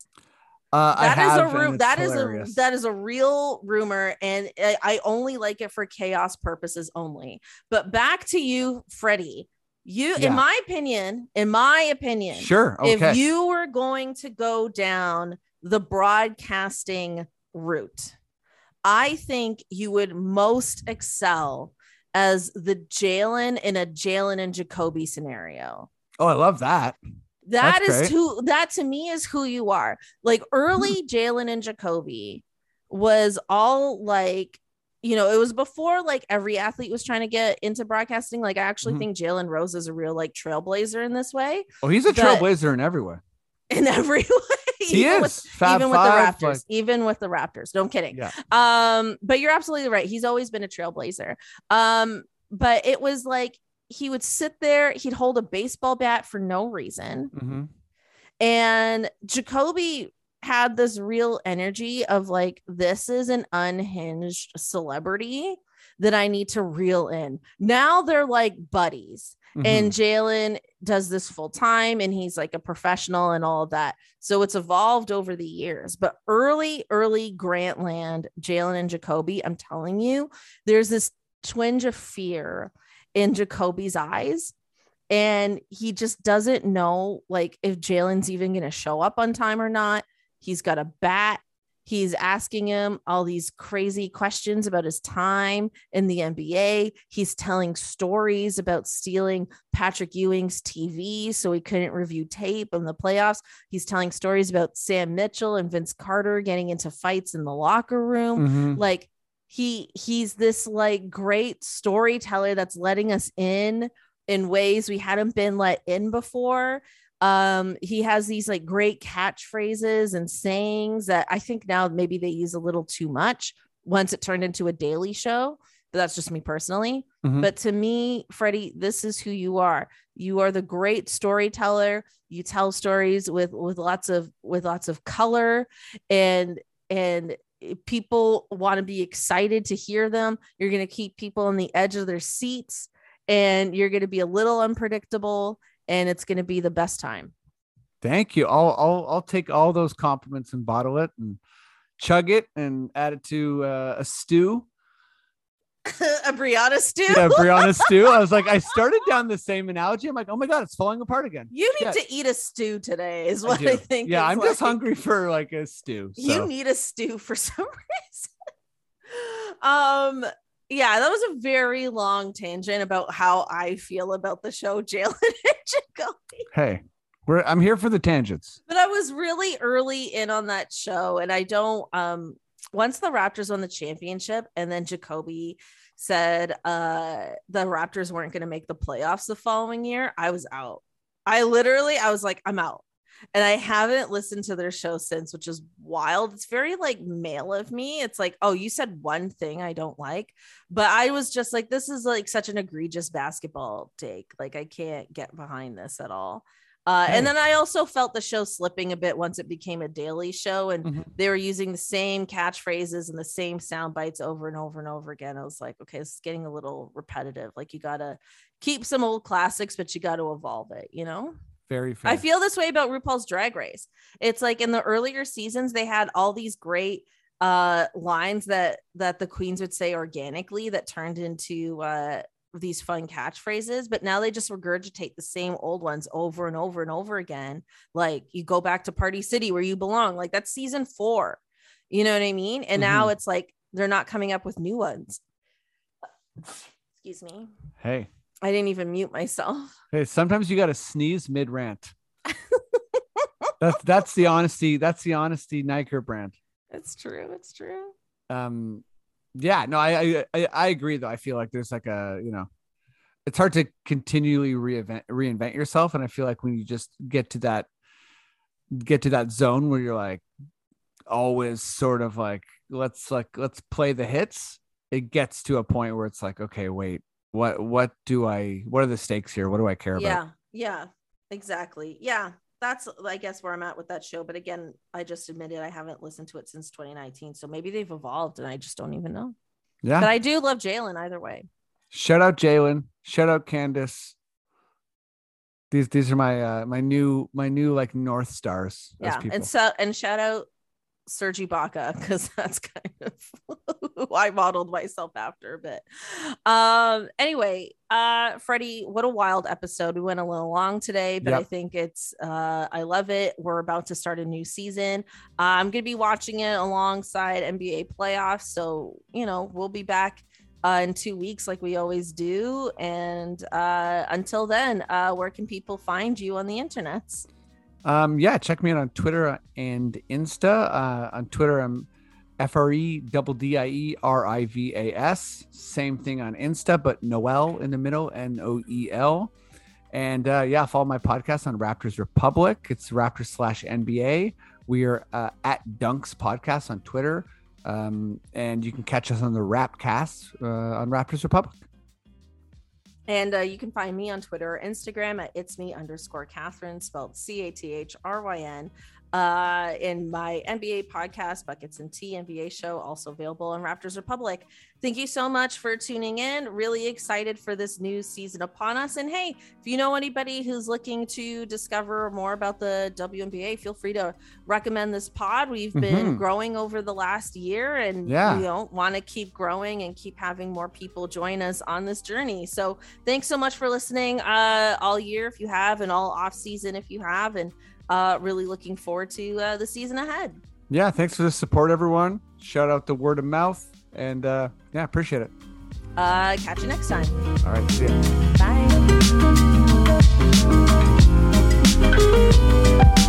Uh, that is a ru- that is a that is a real rumor, and I only like it for chaos purposes only. But back to you, Freddie. You, Yeah. in my opinion, in my opinion, Sure. Okay. if you were going to go down the broadcasting route, I think you would most excel as the Jalen in a Jalen and Jacoby scenario. oh, I love that. That That's is great. who that to me is who you are. Like early Jalen and Jacoby was all like, you know, it was before like every athlete was trying to get into broadcasting. Like I actually Mhm. think Jalen Rose is a real like trailblazer in this way. Oh, he's a trailblazer in every way. [laughs] In every way. He even is. with Fab even with Five, the Raptors, like- even with the Raptors. No, I'm kidding. yeah. Um, but you're absolutely right. He's always been a trailblazer. Um, but it was like he would sit there, he'd hold a baseball bat for no reason. Mhm. And Jacoby had this real energy of like, this is an unhinged celebrity that I need to reel in. Now they're like buddies and Mhm. Jalen does this full time and he's like a professional and all of that. So it's evolved over the years. But early, early Grantland, Jalen and Jacoby, I'm telling you, there's this twinge of fear in Jacoby's eyes. And he just doesn't know like if Jalen's even going to show up on time or not. He's got a bat. He's asking him all these crazy questions about his time in the NBA. He's telling stories about stealing Patrick Ewing's TV so he couldn't review tape in the playoffs. He's telling stories about Sam Mitchell and Vince Carter getting into fights in the locker room. Mhm. Like he he's this like great storyteller that's letting us in in ways we hadn't been let in before. Um he has these like great catchphrases and sayings that i think now maybe they use a little too much once it turned into a daily show but that's just me personally. Mhm. but to me freddie this is who you are. You are the great storyteller. You tell stories with with lots of with lots of color and and people want to be excited to hear them you're going to keep people on the edge of their seats and you're going to be a little unpredictable and it's going to be the best time Thank you. I'll I'll I'll take all those compliments and bottle it and chug it and add it to uh, a stew. [laughs] a brianna stew Yeah, Brianna [laughs] stew. I was like, I started down the same analogy. I'm like, oh my god, it's falling apart again. you need to eat a stew today is what do. i, think Yeah, I'm just hungry for like a stew. you need a stew for [laughs] some reason um yeah that was a very long tangent about how i feel about the show jalen and jacoby Hey, we're I'm here for the tangents. but I was really early in on that show, and I don't. Um, once the Raptors won the championship, and then Jacoby said uh the Raptors weren't going to make the playoffs the following year, I was out. I literally, I was like, I'm out. And I haven't listened to their show since, which is wild. It's very like male of me. It's like, oh, you said one thing I don't like, but I was just like, this is like such an egregious basketball take. Like, I can't get behind this at all. Uh. And then I also felt the show slipping a bit once it became a daily show and Mhm. they were using the same catchphrases and the same sound bites over and over and over again. I was like, okay, this is getting a little repetitive. Like, you got to keep some old classics, but you got to evolve it, you know? Very fair. I feel this way about RuPaul's Drag Race. It's like in the earlier seasons, they had all these great uh lines that that the queens would say organically that turned into uh these fun catchphrases but now they just regurgitate the same old ones over and over and over again. Like you go back to party city where you belong. Like that's season four. You know what i mean? And now it's like they're not coming up with new ones. Excuse me. Hey, i didn't even mute myself. Hey, sometimes you got to sneeze mid rant. [laughs] that's that's the honesty. That's the honesty Naiker brand. it's true it's true. Um yeah no I, I i agree though. I feel like there's like a you know it's hard to continually reinvent reinvent yourself. And i feel like when you just get to that get to that zone where you're like always sort of like let's like let's play the hits it gets to a point where it's like okay wait what what do i what are the stakes here? What do i care about? Yeah yeah exactly. Yeah that's i guess where i'm at with that show but again i just admitted i haven't listened to it since 2019 so maybe they've evolved and i just don't even know. Yeah. But i do love jalen either way. Shout out jalen. Shout out candace. These these are my uh my new my new like north stars yeah people. and so and shout out sergi baca because [laughs] that's kind of who I modeled myself after But. Um, anyway, uh, Freddie, what a wild episode. We went a little long today, but yep. I think it's uh I love it. We're about to start a new season. I'm gonna be watching it alongside NBA playoffs. So, you know, we'll be back uh, in two weeks, like we always do. And uh, until then, uh, where can people find you on the internet? Um, yeah, check me out on Twitter and Insta. Uh, on Twitter, I'm F R E double D I E R I V A S. Same thing on Insta, but Noel in the middle, N O E L. And uh, yeah, follow my podcast on Raptors Republic. It's Raptors slash NBA. We are uh, at Dunks Podcast on Twitter. Um, and you can catch us on the Rapcast uh, on Raptors Republic. And uh, you can find me on Twitter or Instagram at it's me underscore Cathryn, spelled C A T H R Y N uh, in my NBA podcast, Buckets and Tea NBA show, also available on Raptors Republic. Thank you so much for tuning in. Really excited for this new season upon us. And hey, if you know anybody who's looking to discover more about the WNBA, feel free to recommend this pod. We've been mm-hmm. growing over the last year and yeah. don't want to keep growing and keep having more people join us on this journey. So thanks so much for listening uh, all year if you have, and all off season if you have, and uh, really looking forward to uh, the season ahead. Yeah, thanks for the support, everyone. Shout out the word of mouth, and uh, yeah, appreciate it. Uh, catch you next time. All right, see you. Bye.